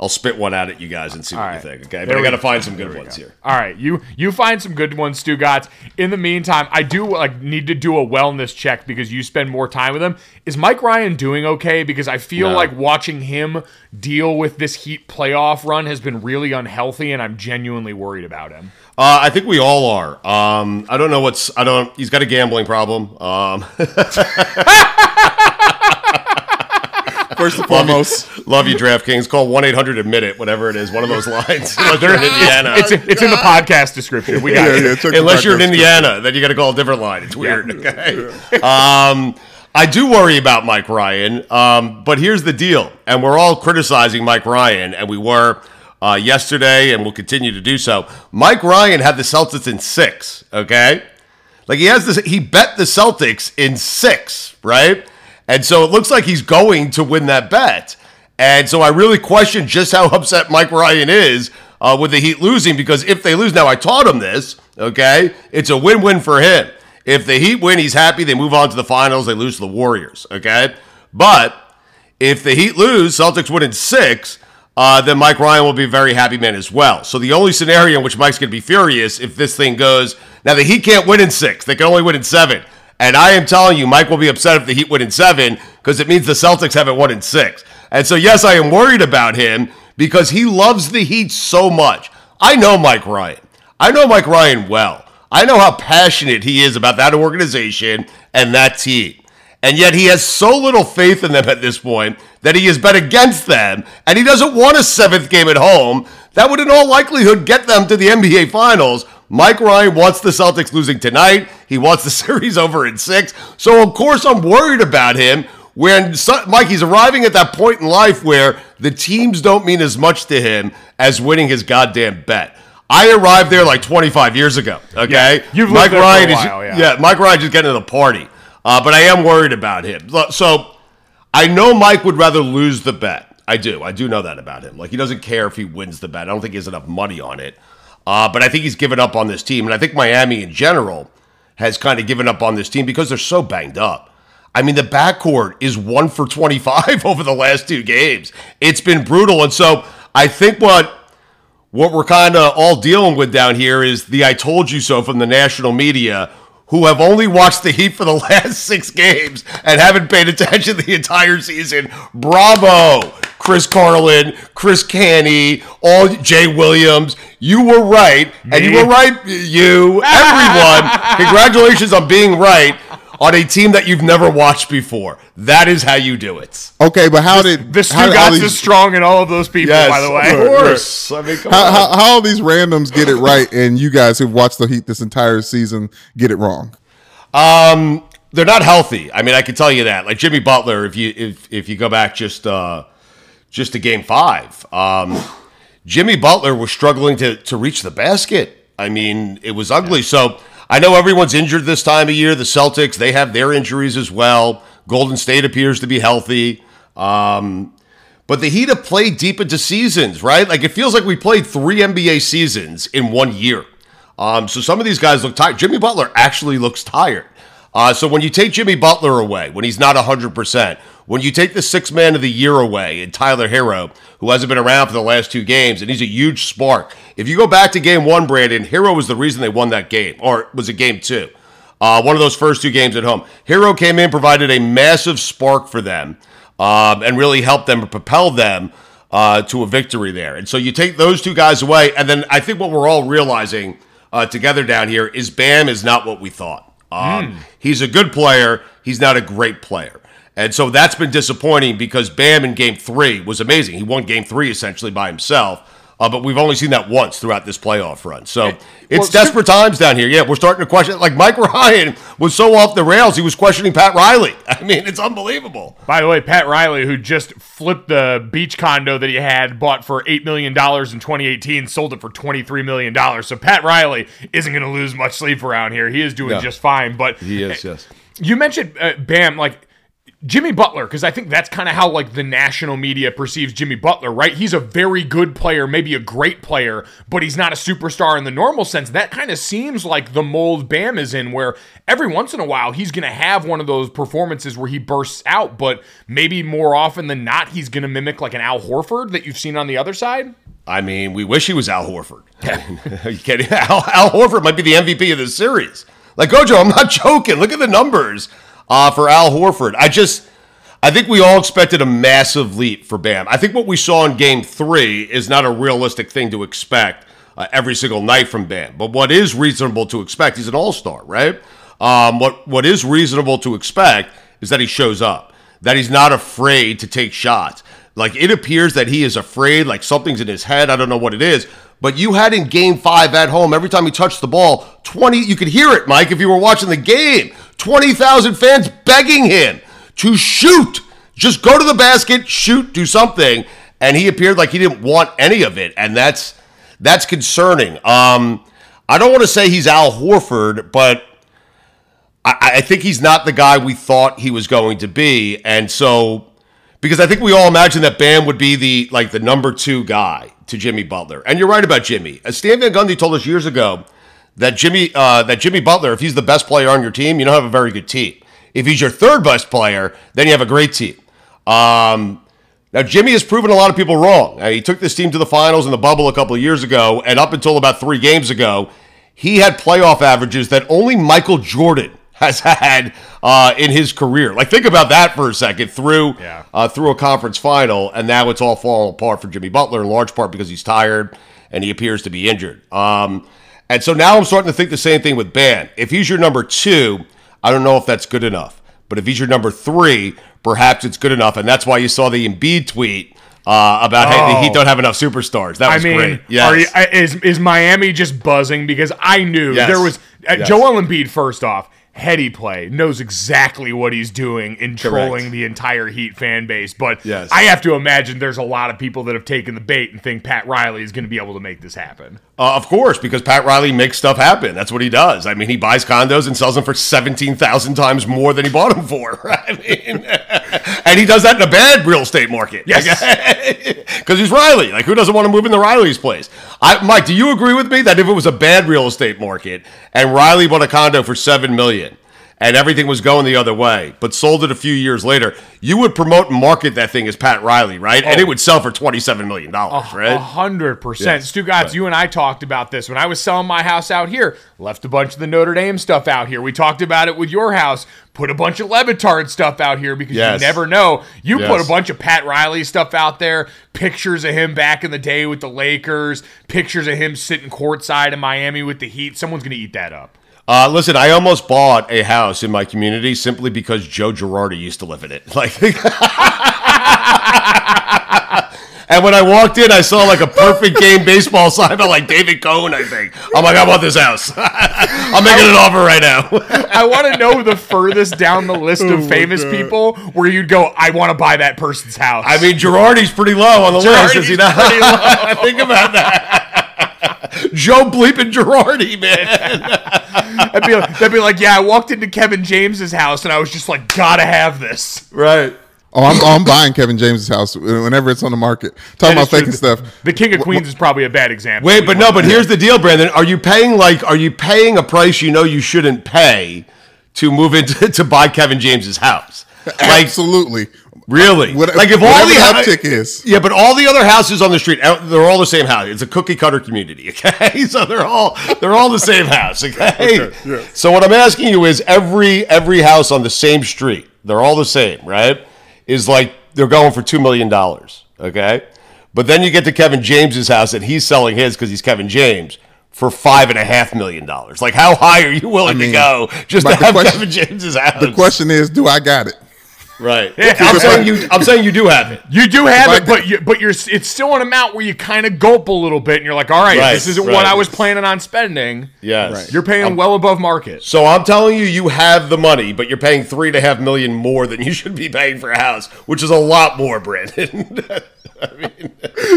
I'll spit one out at you guys and see what All you think. Okay, There but I we got to find some good ones here. All right, you you find some good ones, Stugotz. In the meantime, I do like need to do a wellness check because you spend more time with him. Is Mike Ryan doing okay? Because I feel No. like watching him deal with this Heat playoff run has been really unhealthy, and I'm genuinely worried about him. Uh, I think we all are. Um, I don't know what's. I don't. He's got a gambling problem. Um, First and foremost, love you, DraftKings. Call one eight hundred admit it, whatever it is. One of those lines. Unless you're in Indiana. It's it's in the podcast description. We got yeah, it. yeah, check Unless you're in background Indiana, then you got to call a different line. It's weird. Okay. Um, I do worry about Mike Ryan, um, but here's the deal, and we're all criticizing Mike Ryan, and we were uh, yesterday, and we'll continue to do so. Mike Ryan had the Celtics in six. Okay, like he has this. He bet the Celtics in six, right? And so it looks like he's going to win that bet. And so I really question just how upset Mike Ryan is uh, with the Heat losing because if they lose, now I taught him this, okay? It's a win win for him. If the Heat win, he's happy. They move on to the finals. They lose to the Warriors, okay? But if the Heat lose, Celtics win in six, uh, then Mike Ryan will be a very happy man as well. So the only scenario in which Mike's going to be furious if this thing goes now the Heat can't win in six; they can only win in seven. And I am telling you, Mike will be upset if the Heat win in seven because it means the Celtics haven't won in six. And so yes, I am worried about him because he loves the Heat so much. I know Mike Ryan. I know Mike Ryan well. I know how passionate he is about that organization and that team. And yet he has so little faith in them at this point that he has bet against them, and he doesn't want a seventh game at home. That would, in all likelihood, get them to the NBA Finals. Mike Ryan wants the Celtics losing tonight. He wants the series over in six. So, of course, I'm worried about him when Mike, he's arriving at that point in life where the teams don't mean as much to him as winning his goddamn bet. I arrived there like 25 years ago. Okay, yeah, you've Mike lived there Ryan for a while, is yeah. yeah. Mike Ryan just getting to the party, uh, but I am worried about him. So I know Mike would rather lose the bet. I do. I do know that about him. Like he doesn't care if he wins the bet. I don't think he has enough money on it. Uh, but I think he's given up on this team, and I think Miami in general has kind of given up on this team because they're so banged up. I mean, the backcourt is one for 25 over the last two games. It's been brutal. And so I think what what we're kind of all dealing with down here is the I told you so from the national media who have only watched the Heat for the last six games and haven't paid attention the entire season. Bravo, Chris Carlin, Chris Canty, all Jay Williams. You were right, and you were right. You, everyone. congratulations on being right on a team that you've never watched before. That is how you do it. Okay, but how did This how, Stu how Gatz is strong in all of those people, by the way. of course. I mean, come how, on. how, how all these randoms get it right, and you guys who've watched the Heat this entire season get it wrong? Um, they're not healthy. I mean, I can tell you that. Like Jimmy Butler, if you if if you go back just uh just to game five, um, Jimmy Butler was struggling to to reach the basket. I mean, it was ugly. So I know everyone's injured this time of year. The Celtics they have their injuries as well. Golden State appears to be healthy. Um, but the Heat have played deep into seasons, right? Like it feels like we played three NBA seasons in one year. Um, so some of these guys look tired. Jimmy Butler actually looks tired. Uh, so when you take Jimmy Butler away, when he's not 100%, when you take the six man of the year away and Tyler Herro, who hasn't been around for the last two games, and he's a huge spark. If you go back to game one, Brandon, Herro was the reason they won that game, or was it game two? Uh, one of those first two games at home. Herro came in, provided a massive spark for them, um, and really helped them propel them uh, to a victory there. And so you take those two guys away, and then I think what we're all realizing uh, together down here is Bam is not what we thought. Um, He's a good player. He's not a great player. And so that's been disappointing because Bam in game three was amazing. He won game three essentially by himself. Uh, but we've only seen that once throughout this playoff run. So it's well, desperate times down here. Yeah, we're starting to question. Like Mike Ryan was so off the rails, he was questioning Pat Riley. I mean, it's unbelievable. By the way, Pat Riley, who just flipped the beach condo that he had, bought for $8 million in 2018, sold it for $23 million. So Pat Riley isn't going to lose much sleep around here. He is doing No. just fine. But He is, yes. you mentioned uh, Bam, like Jimmy Butler, because I think that's kind of how like the national media perceives Jimmy Butler, right? He's a very good player, maybe a great player, but he's not a superstar in the normal sense. That kind of seems like the mold Bam is in, where every once in a while he's going to have one of those performances where he bursts out, but maybe more often than not he's going to mimic like an Al Horford that you've seen on the other side. I mean, we wish he was Al Horford. Are you kidding? Al, Al Horford might be the MVP of this series. Like Gojo, I'm not joking. Look at the numbers uh, for Al Horford. I just, I think we all expected a massive leap for Bam. I think what we saw in Game Three is not a realistic thing to expect uh, every single night from Bam. But what is reasonable to expect? He's an All Star, right? Um, what what is reasonable to expect is that he shows up, that he's not afraid to take shots. Like it appears that he is afraid, like something's in his head. I don't know what it is. But you had in game five at home, every time he touched the ball, 20, you could hear it, Mike, if you were watching the game. 20,000 fans begging him to shoot. Just go to the basket, shoot, do something. And he appeared like he didn't want any of it. And that's that's concerning. Um, I don't want to say he's Al Horford, but I, I think he's not the guy we thought he was going to be. And so because I think we all imagined that Bam would be the like the number two guy to Jimmy Butler. And you're right about Jimmy. As Stan Van Gundy told us years ago that Jimmy uh, that Jimmy Butler, if he's the best player on your team, you don't have a very good team. If he's your third best player, then you have a great team. Um, now Jimmy has proven a lot of people wrong. Uh, he took this team to the finals in the bubble a couple of years ago, and up until about three games ago, he had playoff averages that only Michael Jordan has had uh, in his career. Like think about that for a second. Through Yeah. uh, through a conference final, and now it's all falling apart for Jimmy Butler in large part because he's tired and he appears to be injured. Um, and so now I'm starting to think the same thing with Bam. If he's your number two, I don't know if that's good enough. But if he's your number three, perhaps it's good enough. And that's why you saw the Embiid tweet uh, about hey, the Oh. Heat don't have enough superstars. That I was mean, great. Yes. are you, is is Miami just buzzing because I knew Yes. there was uh, Yes. Joel Embiid. First off, heady play knows exactly what he's doing in trolling Correct. the entire Heat fan base. But Yes. I have to imagine there's a lot of people that have taken the bait and think Pat Riley is going to be able to make this happen. Uh, of course, because Pat Riley makes stuff happen. That's what he does. I mean, he buys condos and sells them for seventeen thousand times more than he bought them for. I mean, and he does that in a bad real estate market. Yes. because he's Riley. Like, who doesn't want to move into Riley's place? I, Mike, do you agree with me that if it was a bad real estate market and Riley bought a condo for seven million? And everything was going the other way, but sold it a few years later. You would promote and market that thing as Pat Riley, right? And it oh. would sell for twenty-seven million dollars, A right? hundred percent. Yes, Stugotz, you and I talked about this when I was selling my house out here. Left a bunch of the Notre Dame stuff out here. We talked about it with your house. Put a bunch of Le Batard stuff out here because Yes. you never know. You put a bunch of Pat Riley stuff out there. Pictures of him back in the day with the Lakers. Pictures of him sitting courtside in Miami with the Heat. Someone's gonna eat that up. Uh, listen, I almost bought a house in my community simply because Joe Girardi used to live in it. Like, and when I walked in, I saw like a perfect game baseball sign about like David Cone. I think I'm like, I want this house. I'm making an offer right now. I want to know the furthest down the list of famous people where you'd go. I want to buy that person's house. I mean, Girardi's pretty low on the list. Is he not? Think about that. Joe bleeping Girardi, man. That'd be, that'd be like, yeah, I walked into Kevin James's house and I was just like, gotta have this. right. Oh, I'm, I'm buying Kevin James's house whenever it's on the market. That Talking about is true. faking stuff. The King of Queens is probably a bad example. Wait, but no, but here's the deal, Brandon. Are you paying like are you paying a price you know you shouldn't pay to move into to buy Kevin James's house? Like Absolutely. Really? Like if all the uptick is. Yeah, but all the other houses on the street, they're all the same house. It's a cookie cutter community, okay? So they're all they're all the same house, okay? So what I'm asking you is every every house on the same street, they're all the same, right? Is like they're going for two million dollars, okay? But then you get to Kevin James's house and he's selling his because he's Kevin James for five and a half million dollars. Like how high are you willing mean, to go just to have question- Kevin James's house? The question is, do I got it? Right? I'm saying you. I'm saying you do have it. You do have If it, I- but you, but you're it's still an amount where you kind of gulp a little bit, and you're like, all right, Right, this isn't right. what I was planning on spending. Yes. You're paying well above market. So I'm telling you, you have the money, but you're paying three and a half million more than you should be paying for a house, which is a lot more, Brandon. I mean,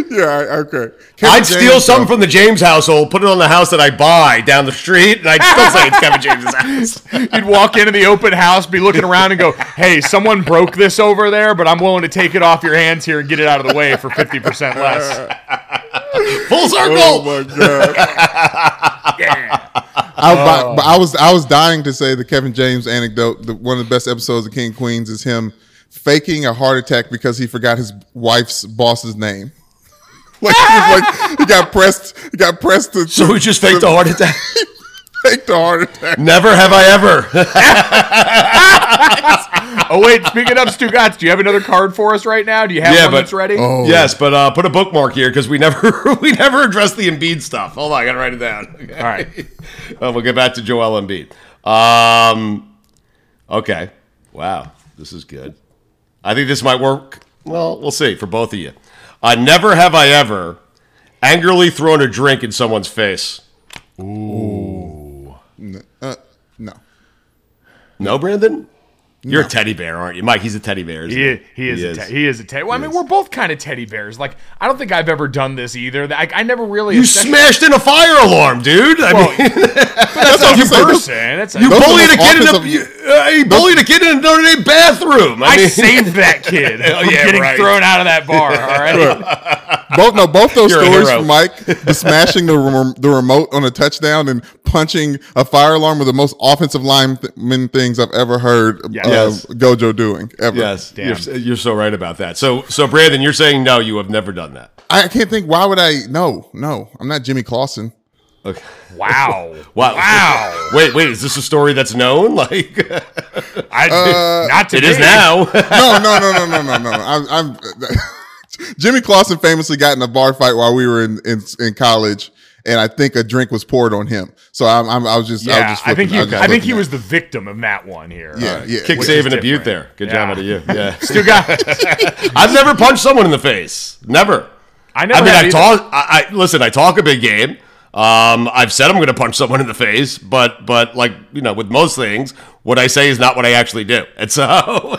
Yeah, I- okay. Kevin I'd steal something though. from the James household, put it on the house that I buy down the street, and I'd still say it's Kevin James's house. You'd walk into the open house, be looking around, and go, "Hey, someone broke this over there, but I'm willing to take it off your hands here and get it out of the way for fifty percent less." Full oh circle. Oh my god! Yeah. I, but, oh. but I was I was dying to say the Kevin James anecdote. The, one of the best episodes of King Queens is him faking a heart attack because he forgot his wife's boss's name. like, he was like he got pressed. He got pressed to. so he just faked a heart attack. faked a heart attack. Never have I ever. Oh wait, speaking of Stugotz, do you have another card for us right now? Do you have Yeah, one but- that's ready? Oh. yes, but uh, put a bookmark here because we never we never addressed the Embiid stuff. Hold on, I gotta write it down. Okay. All right. Uh, we'll get back to Joel Embiid. Um, okay. Wow, this is good. I think this might work. Well, we'll see for both of you. Uh, never have I ever angrily thrown a drink in someone's face. Uh, no. No, Brandon. You're a teddy bear, aren't you, Mike? He's a teddy bear. isn't He is, he is, He a is. te- he is a teddy. Well, I mean, we're both kind of teddy bears. Like, I don't think I've ever done this either. I, I never really. You especially- smashed in a fire alarm, dude. I Well, mean, That's what a I'm saying. person. That's a, you those are bullied a kid in a you, uh, you bullied a kid in a Notre Dame bathroom. I, I mean, saved that kid Oh, from yeah, getting right. thrown out of that bar. All right. Both no, both those You're stories from Mike, the smashing the rem- the remote on a touchdown and punching a fire alarm were the most offensive lineman things I've ever heard uh, Yes. Gojo doing ever. Yes, Damn. you're, you're so right about that. So, so Brandon, you're saying no, you have never done that. I can't think. Why would I? No, no, I'm not Jimmy Clausen. Okay. Wow. Wow. Wow. Wait, wait. Is this a story that's known? Like I, not to it is me. now. No, no, no, no, no, no, no. I'm, I'm Jimmy Clausen famously got in a bar fight while we were in in, in college, and I think a drink was poured on him. So I'm, I'm I was just, I, was Yeah, just I think he, flipping- was I think he was the victim of that one here. Yeah, yeah. Kick, Which save, is and a butte there. Good Yeah. job out of you. Yeah. Still got. I've never punched someone in the face. Never. I never. I mean, I either. talk. I, I listen. I talk a big game. Um, I've said I'm going to punch someone in the face, but but like you know, with most things, what I say is not what I actually do, and so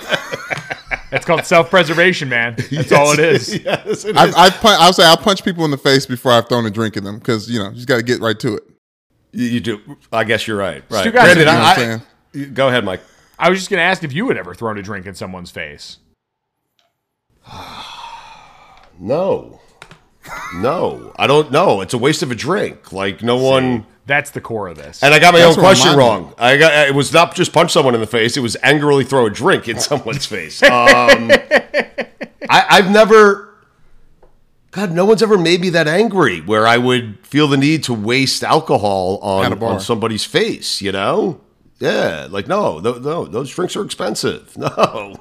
It's called self-preservation, man. That's all it is. yes, it I've, is. I've pun- I'll say I'll punch people in the face before I've thrown a drink at them because you know you just got to get right to it. you, you do. I guess you're right. Right. Stu got Granted, You know I- I'm saying? I- you- go ahead, Mike. I was just going to ask if you had ever thrown a drink in someone's face. No, no, I don't know. It's a waste of a drink. Like no one. That's the core of this. And I got my That's own question wrong. I got it was not just punch someone in the face; it was angrily throw a drink in someone's face. Um, I, I've never, God, no one's ever made me that angry where I would feel the need to waste alcohol on on somebody's face. You know? Yeah, like no, no, no those drinks are expensive. No,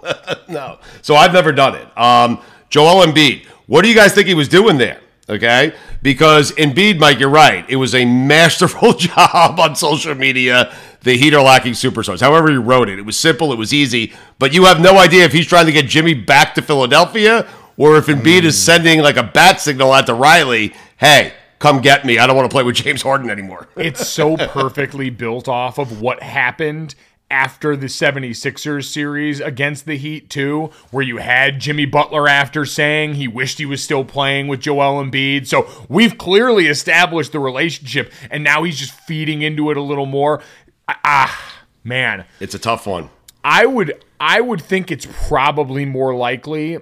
no. So I've never done it. Um, Joel Embiid, what do you guys think he was doing there? Okay, because Embiid, Mike, you're right. It was a masterful job on social media. The Heat are lacking superstars. However, he wrote it, it was simple, it was easy, but you have no idea if he's trying to get Jimmy back to Philadelphia or if Embiid is hmm. sending like a bat signal out to Riley. Hey, come get me. I don't want to play with James Harden anymore. it's so perfectly built off of what happened after the 76ers series against the Heat too, where you had Jimmy Butler after saying he wished he was still playing with Joel Embiid. So we've clearly established the relationship and now he's just feeding into it a little more. Ah, man. It's a tough one. I would I would think it's probably more likely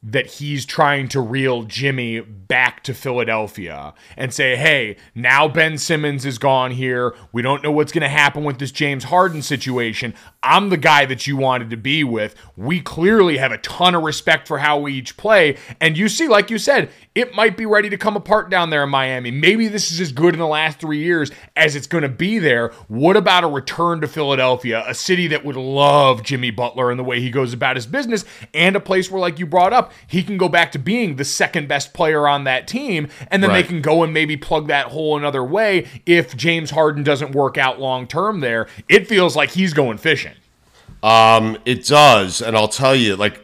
that he's trying to reel Jimmy back to Philadelphia and say, "Hey, now Ben Simmons is gone here. We don't know what's going to happen with this James Harden situation. I'm the guy that you wanted to be with. We clearly have a ton of respect for how we each play, and you see like you said, it might be ready to come apart down there in Miami. Maybe this is as good in the last 3 years as it's going to be there. What about a return to Philadelphia, a city that would love Jimmy Butler and the way he goes about his business, and a place where, like you brought up, he can go back to being the second best player on that team, and then Right. they can go and maybe plug that hole another way if James Harden doesn't work out long term there. It feels like he's going fishing. Um, it does, and I'll tell you, like,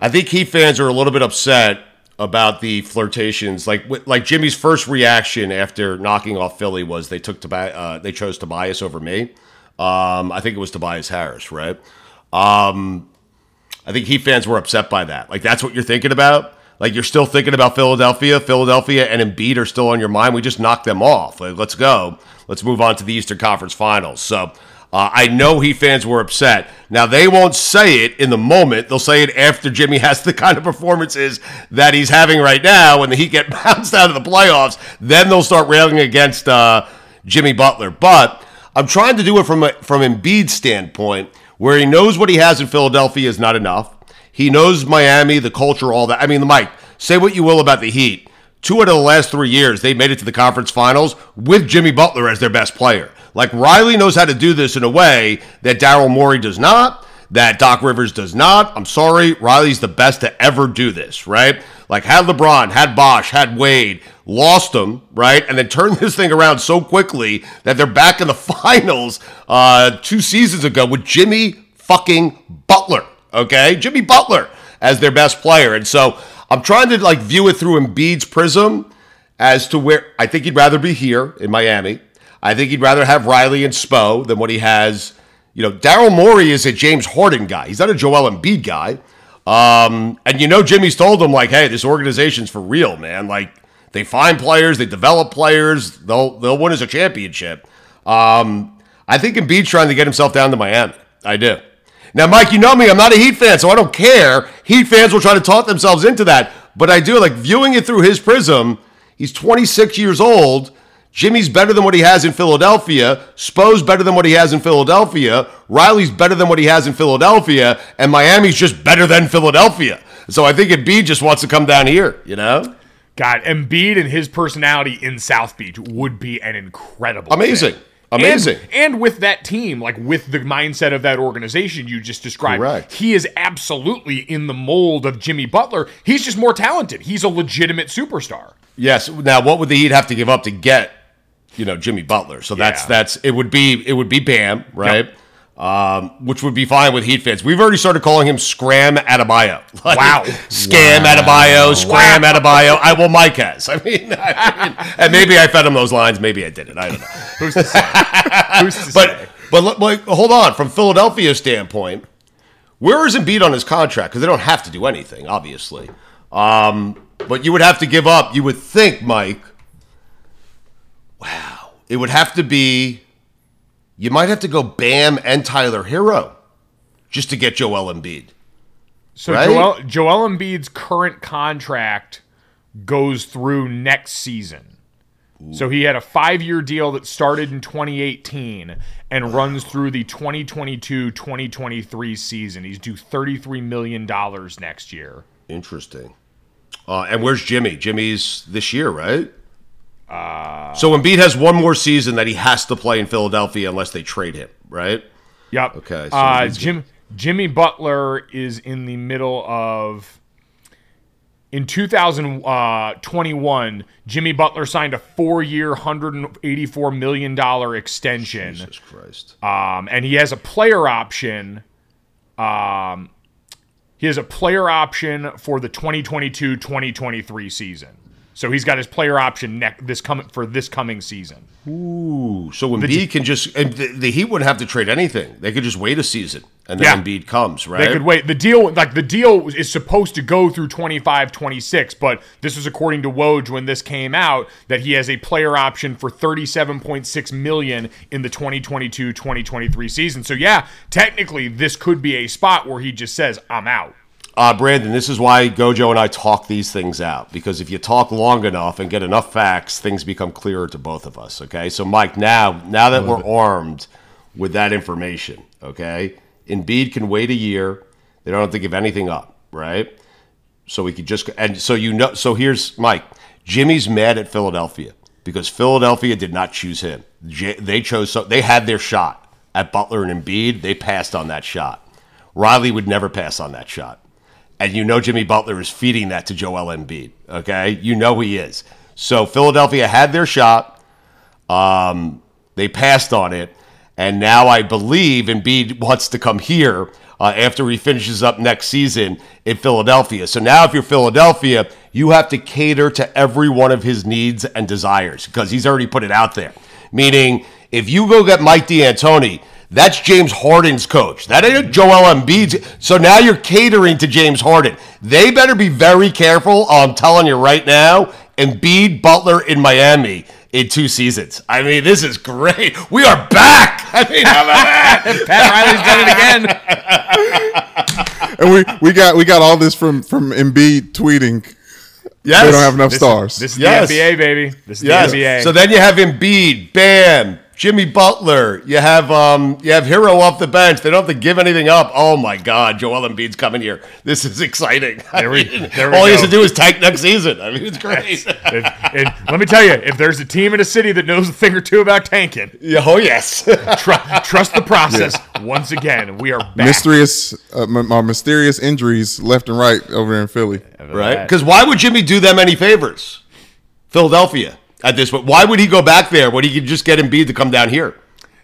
I think Heat fans are a little bit upset about the flirtations. Like, like Jimmy's first reaction after knocking off Philly was they took Tobi- uh, they chose Tobias over me. Um, I think it was Tobias Harris, right? Um, I think Heat fans were upset by that. Like, that's what you're thinking about. Like, you're still thinking about Philadelphia. Philadelphia and Embiid are still on your mind. We just knocked them off. Like, let's go. Let's move on to the Eastern Conference Finals. So, uh, I know Heat fans were upset. Now, they won't say it in the moment. They'll say it after Jimmy has the kind of performances that he's having right now when the Heat get bounced out of the playoffs. Then they'll start railing against uh, Jimmy Butler. But I'm trying to do it from a, from Embiid's standpoint, where he knows what he has in Philadelphia is not enough. He knows Miami, the culture, all that. I mean, Mike, say what you will about the Heat. Two out of the last three years, they made it to the conference finals with Jimmy Butler as their best player. Like Riley knows how to do this in a way that Daryl Morey does not, that Doc Rivers does not. I'm sorry, Riley's the best to ever do this, right? Like had LeBron, had Bosh, had Wade, lost them, right? And then turned this thing around so quickly that they're back in the finals uh, two seasons ago with Jimmy fucking Butler, okay? Jimmy Butler as their best player. And so I'm trying to like view it through Embiid's prism as to where I think he'd rather be here in Miami. I think he'd rather have Riley and Spo than what he has. You know, Daryl Morey is a James Harden guy. He's not a Joel Embiid guy. Um, and you know, Jimmy's told him like, "Hey, this organization's for real, man. Like, they find players, they develop players. They'll they'll win as a championship." Um, I think Embiid's trying to get himself down to Miami. I do. Now, Mike, you know me. I'm not a Heat fan, so I don't care. Heat fans will try to talk themselves into that, but I do like viewing it through his prism. He's 26 years old. Jimmy's better than what he has in Philadelphia. Spo's better than what he has in Philadelphia. Riley's better than what he has in Philadelphia. And Miami's just better than Philadelphia. So I think Embiid just wants to come down here, you know? God, Embiid and his personality in South Beach would be an incredible, Amazing. Amazing. And, and with that team, like with the mindset of that organization you just described, Correct. he is absolutely in the mold of Jimmy Butler. He's just more talented. He's a legitimate superstar. Yes. Now, what would the Heat have to give up to get, you know, Jimmy Butler? So that's Yeah. that's it would be it would be Bam, right? Um, which would be fine with Heat fans. We've already started calling him Scram Adebayo. Like, Wow. Scam Adebayo, Scram Adebayo. I will Mike has. I mean, I mean, and maybe I fed him those lines. Maybe I didn't. I don't know. Who's to say? Who's to But say? but look, like, hold on. From Philadelphia's standpoint, where is Embiid on his contract? Because they don't have to do anything, obviously. Um, but you would have to give up. You would think, Mike. Wow, it would have to be. You might have to go Bam and Tyler Herro, just to get Joel Embiid. So Right? Joel, Joel Embiid's current contract goes through next season. So he had a five-year deal that started in 2018 and runs through the 2022-2023 season. He's due 33 million dollars next year. Interesting. Uh, and where's Jimmy? Jimmy's this year, right? Uh, so Embiid has one more season that he has to play in Philadelphia unless they trade him, right? Yep. Okay, so uh, Jim Jimmy Butler is in the middle of. In 2021, Jimmy Butler signed a four-year, 184 million dollar extension. Jesus Christ. um, and he has a player option. Um, he has a player option for the 2022-2023 season. So he's got his player option next this coming for this coming season. Ooh, so Embiid can just and the, the Heat wouldn't have to trade anything. They could just wait a season and then Yeah. Embiid comes, right? They could wait. The deal, like the deal, is supposed to go through 25, 26, but this was according to Woj when this came out that he has a player option for 37.6 million in the 2022-2023 season. So yeah, technically this could be a spot where he just says, "I'm out." Uh, Brandon, this is why Gojo and I talk these things out because if you talk long enough and get enough facts, things become clearer to both of us. Okay, so Mike, now now that we're armed with that information, okay, Embiid can wait a year. They don't have to give anything up, right? So we could just and so you know. So here's Mike. Jimmy's mad at Philadelphia because Philadelphia did not choose him. They chose so they had their shot at Butler and Embiid. They passed on that shot. Riley would never pass on that shot. And you know Jimmy Butler is feeding that to Joel Embiid. Okay, you know he is. So Philadelphia had their shot. Um, they passed on it, and now I believe Embiid wants to come here uh, after he finishes up next season in Philadelphia. So now, if you're Philadelphia, you have to cater to every one of his needs and desires because he's already put it out there. Meaning, if you go get Mike D'Antoni, that's James Harden's coach. That ain't Joel Embiid's. So now you're catering to James Harden. They better be very careful. I'm telling you right now. Embiid, Butler in Miami in two seasons. I mean, this is great. We are back. I mean, how about that? Pat Riley's done it again. And we, we got we got all this from from Embiid tweeting. Yes. They don't have enough This, stars. this is Yes. the NBA, baby. This is Yes. the NBA. So then you have Embiid, Bam, Jimmy Butler. You have um, you have Herro off the bench. They don't have to give anything up. Oh my God, Joel Embiid's coming here. This is exciting. There we- there we all he has to do is tank next season. I mean, it's great. and, and let me tell you, if there's a team in a city that knows a thing or two about tanking, oh yes. tr- trust the process. Once again, we are back. mysterious, uh, m- uh, mysterious injuries left and right over there in Philly. right? Because why would Jimmy do them any favors? Philadelphia at this point. Why would he go back there when he could just get Embiid to come down here?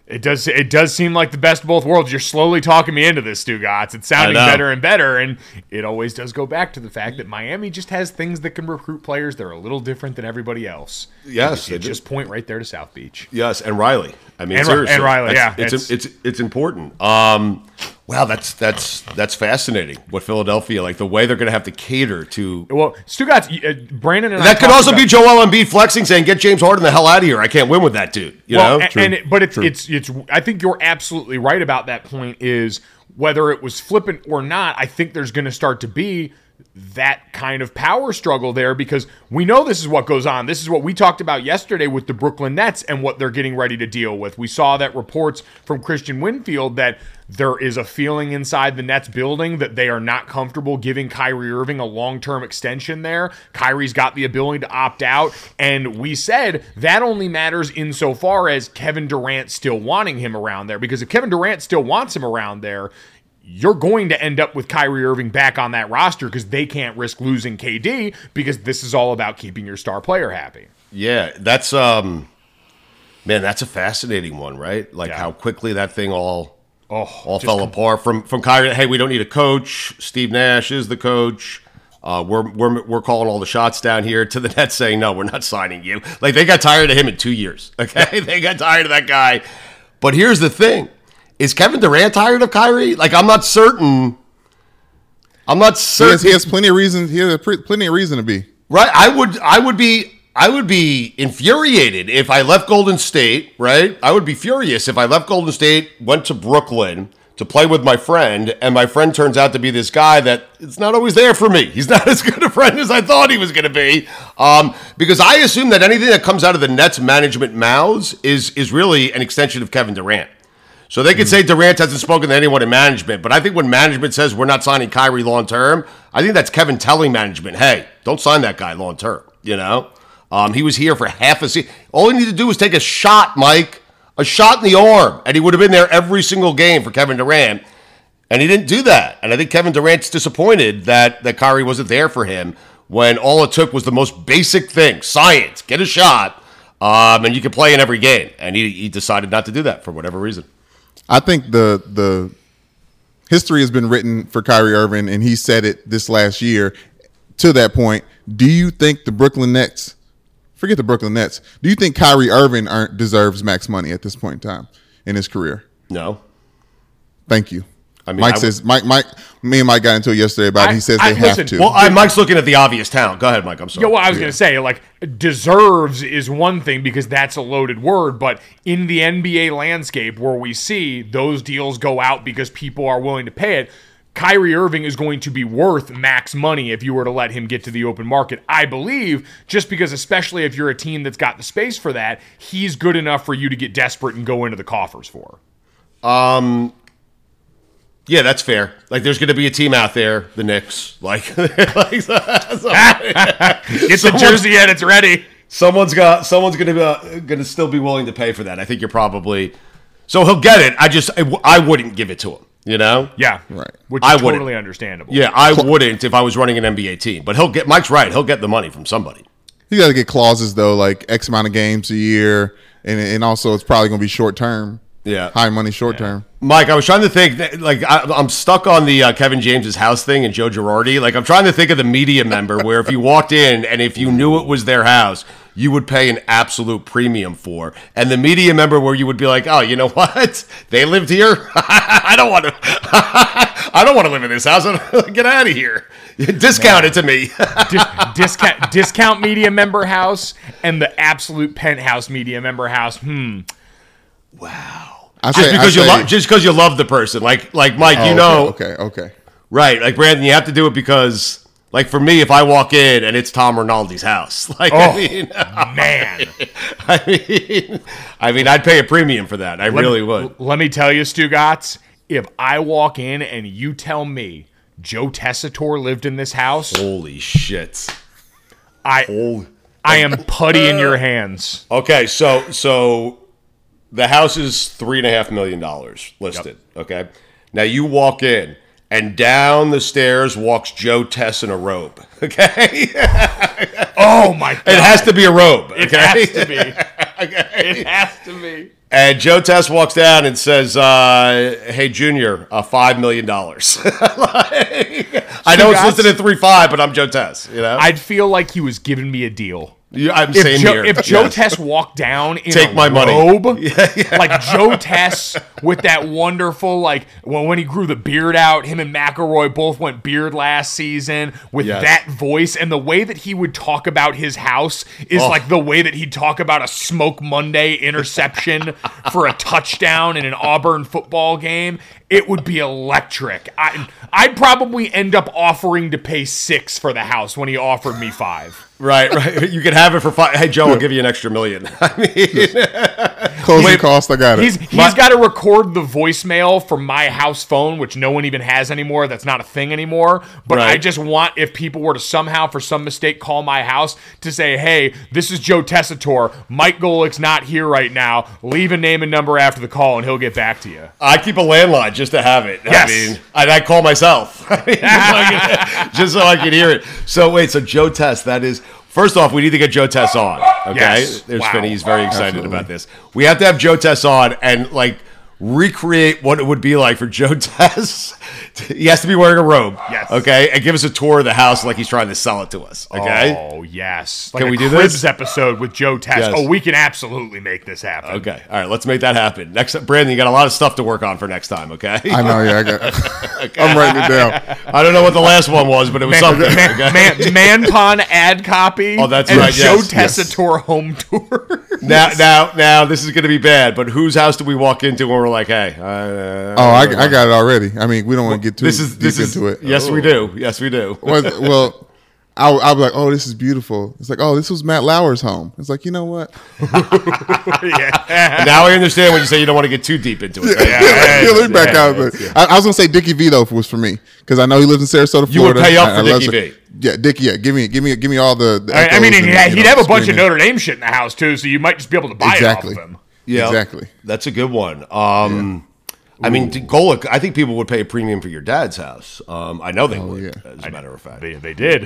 It does. It does seem like the best of both worlds. You're slowly talking me into this, Stugotz. It's sounding better and better, and it always does go back to the fact that Miami just has things that can recruit players that are a little different than everybody else. Yes, just point right there to South Beach. Yes, and Riley. I mean, And seriously, and Riley, yeah, it's it's- it's it's, important. Um, wow, that's that's that's fascinating. What Philadelphia like the way they're going to have to cater to. Well, Stugotz, y- uh, Brandon and I That could also be Joel Embiid flexing, saying, "Get James Harden the hell out of here. I can't win with that dude." You well, know, a- and, it- but it's it's it's. I think you're absolutely right about that point. Is whether it was flippant or not, I think there's going to start to be that kind of power struggle there because we know this is what goes on. This is what we talked about yesterday with the Brooklyn Nets and what they're getting ready to deal with. We saw that reports from Kristian Winfield that there is a feeling inside the Nets building that they are not comfortable giving Kyrie Irving a long-term extension there. Kyrie's got the ability to opt out, and we said that only matters insofar as Kevin Durant still wanting him around there because if Kevin Durant still wants him around there, you're going to end up with Kyrie Irving back on that roster because they can't risk losing KD because this is all about keeping your star player happy. Yeah, that's um, man, that's a fascinating one, right? Like Yeah. how quickly that thing all Oh, all fell com- apart from from Kyrie. Hey, we don't need a coach. Steve Nash is the coach. Uh, we're we're we're calling all the shots down here. To the Nets saying no, we're not signing you. Like they got tired of him in two years. Okay, they got tired of that guy. But here's the thing: is Kevin Durant tired of Kyrie? Like I'm not certain. I'm not He certain. has, he has plenty of reasons. He has pre- plenty of reason to be. Right. I would I would be I would be infuriated if I left Golden State, right? I would be furious if I left Golden State, went to Brooklyn to play with my friend, and my friend turns out to be this guy that it's not always there for me. He's not as good a friend as I thought he was going to be. Um, because I assume that anything that comes out of the Nets management mouths is is really an extension of Kevin Durant. So they could say Durant hasn't spoken to anyone in management, but I think when management says we're not signing Kyrie long term, I think that's Kevin telling management, "Hey, don't sign that guy long term." You know, um, he was here for half a season. All he needed to do was take a shot, Mike, a shot in the arm, and he would have been there every single game for Kevin Durant. And he didn't do that. And I think Kevin Durant's disappointed that that Kyrie wasn't there for him when all it took was the most basic thing: science, get a shot, um, and you can play in every game. And he, he decided not to do that for whatever reason. I think the the history has been written for Kyrie Irving, and he said it this last year. To that point, do you think the Brooklyn Nets, forget the Brooklyn Nets, do you think Kyrie Irving earn, deserves max money at this point in time in his career? No. Thank you. I mean, Mike I would- says Mike Mike me and Mike got into it yesterday about it. He says I- they have to. Well, I, Mike's looking at the obvious talent. Go ahead, Mike. I'm sorry. Yeah, well, I was going to say, like, deserves is one thing because that's a loaded word, but in the NBA landscape where we see those deals go out because people are willing to pay it, Kyrie Irving is going to be worth max money if you were to let him get to the open market. I believe, just because, especially if you're a team that's got the space for that, he's good enough for you to get desperate and go into the coffers for. Um, yeah, that's fair. Like, there's going to be a team out there, the Knicks. Like, like Get the jersey and it's ready. someone's got someone's going to uh, going to still be willing to pay for that. I think you're probably so he'll get it. I just I wouldn't give it to him. You know? Yeah. Right. Which I is wouldn't. totally understandable. Yeah, I wouldn't if I was running an NBA team. But he'll get Mike's right. He'll get the money from somebody. you got to get clauses though, like X amount of games a year, and and also it's probably going to be short term. Yeah. high money short term. Mike, I was trying to think. That, like, I, I'm stuck on the uh, Kevin James's house thing and Joe Girardi. Like, I'm trying to think of the media member where if you walked in and if you knew it was their house, you would pay an absolute premium for, and the media member where you would be like, oh, you know what? They lived here. I don't want to. I don't want to live in this house. Get out of here. Discount it to me. Dis- discount discount media member house and the absolute penthouse media member house. Hmm. I just say, because I you say- love, just because you love the person. Like, like Mike, Oh, you know, Okay, okay. okay. Right, like Brandon, you have to do it because, like, for me, if I walk in and it's Tom Rinaldi's house, like, I Oh. mean, Man. I mean, I mean, I'd pay a premium for that. I really would. Let me tell you, Stugotz, if I walk in and you tell me Joe Tessitore lived in this house, Holy shit! I Oh, I am putty in your hands. okay. So, so the house is three and a half million dollars listed. Okay, now you walk in. And down the stairs walks Joe Tess in a robe. Okay, Oh my god. it has to be a robe. Okay? It has to be. okay. It has to be. And Joe Tess walks down and says, uh, "Hey, Junior, uh, five million dollars." I know it's listed at three five, but I'm Joe Tess. You know, I'd feel like he was giving me a deal. You- I'm If same Joe, here. if Joe Yes. Tess walked down in Take a my money. robe, like Joe Tess with that wonderful, like when, when he grew the beard out, him and McElroy both went beard last season with Yes. that voice and the way that he would talk about his house is Oh. like the way that he'd talk about a Smoke Monday interception for a touchdown in an Auburn football game. It would be electric. I, I'd probably end up offering to pay six for the house when he offered me five. Right, right, you can have it for five. Hey, Joe, I'll give you an extra million. I mean, Closing cost, I got it. He's he's got to record the voicemail from my house phone, which no one even has anymore. That's not a thing anymore. But I just want if people were to somehow, for some mistake, call my house to say, "Hey, this is Joe Tessitore. Mike Golic's not here right now. Leave a name and number after the call, and he'll get back to you." I keep a landline just to have it. Yes. I mean, and I call myself I mean, just, so I can, just so I can hear it. So wait, so Joe Tess, that is. First off, we need to get Joe Tess on. Okay, Yes. there's Wow. Finney. He's very excited Absolutely. about this. We have to have Joe Tess on and like recreate what it would be like for Joe Tess. he has to be wearing a robe. Yes. Okay, and give us a tour of the house like he's trying to sell it to us. Okay. Oh yes, like Can a we do Cribs this? episode with Joe Tess. Yes. Oh, we can absolutely make this happen. Okay. All right. Let's make that happen. Next, Brandon, you got a lot of stuff to work on for next time. Okay. I know, yeah, I got. I'm writing it down. I don't know what the last one was, but it was something. Man, okay? man, Man Pon ad copy. Oh, that's and right, Joe yes, yes. Tessitore home tour. Now, now, now, this is going to be bad. But whose house do we walk into when we're like, "Hey"? Uh, Oh, I, I got it already. I mean, we don't want to get too this is deep this is into it. yes, we do. Yes, we do. well, well I'll, I'll be like, oh, this is beautiful. It's like, oh, this was Matt Lauer's home. It's like, you know what? yeah. now I understand when you say you don't want to get too deep into it. Yeah, yeah, let me back yeah, out. of. I, I was gonna say Dickie V though was for me because I know he lives in Sarasota, Florida. You would pay up I- for I Dickie V. Yeah, Dickie. Yeah, give me, give me, give me all the. the I, I mean, echoes he'd, and, you he'd know, have a bunch of screaming. Notre Dame shit in the house too, so you might just be able to buy Exactly. it off of him. Yeah, Exactly. That's a good one. Um, I mean, to Golic, I think people would pay a premium for your dad's house. Um, I know they would. yeah. As a matter of fact, They, they did.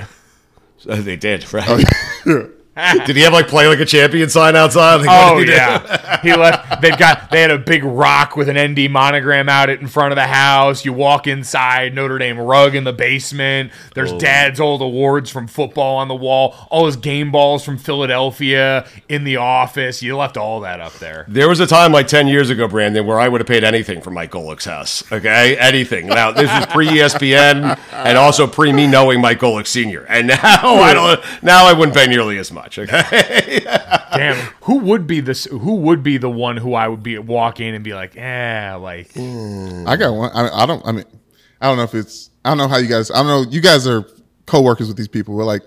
Uh, they did. Right? did he have like "Play Like a Champion" sign outside? Like, Oh he yeah, he left. They've got. They had a big rock with an ND monogram out it in front of the house. You walk inside, Notre Dame rug in the basement. There's oh. Dad's old awards from football on the wall. All his game balls from Philadelphia in the office. You left all that up there. There was a time like 10 years ago, Brandon, where I would have paid anything for Mike Golic's house. Okay? Anything. Now, this was pre ESPN and also pre me knowing Mike Golic Sr. And now I don't now I wouldn't pay nearly as much. Okay? Damn, who would be this? Who would be the one who I would be walk in and be like, eh, like I got one. I, I don't. I mean, I don't know if it's. I don't know how you guys. I don't know. You guys are co-workers with these people. We're like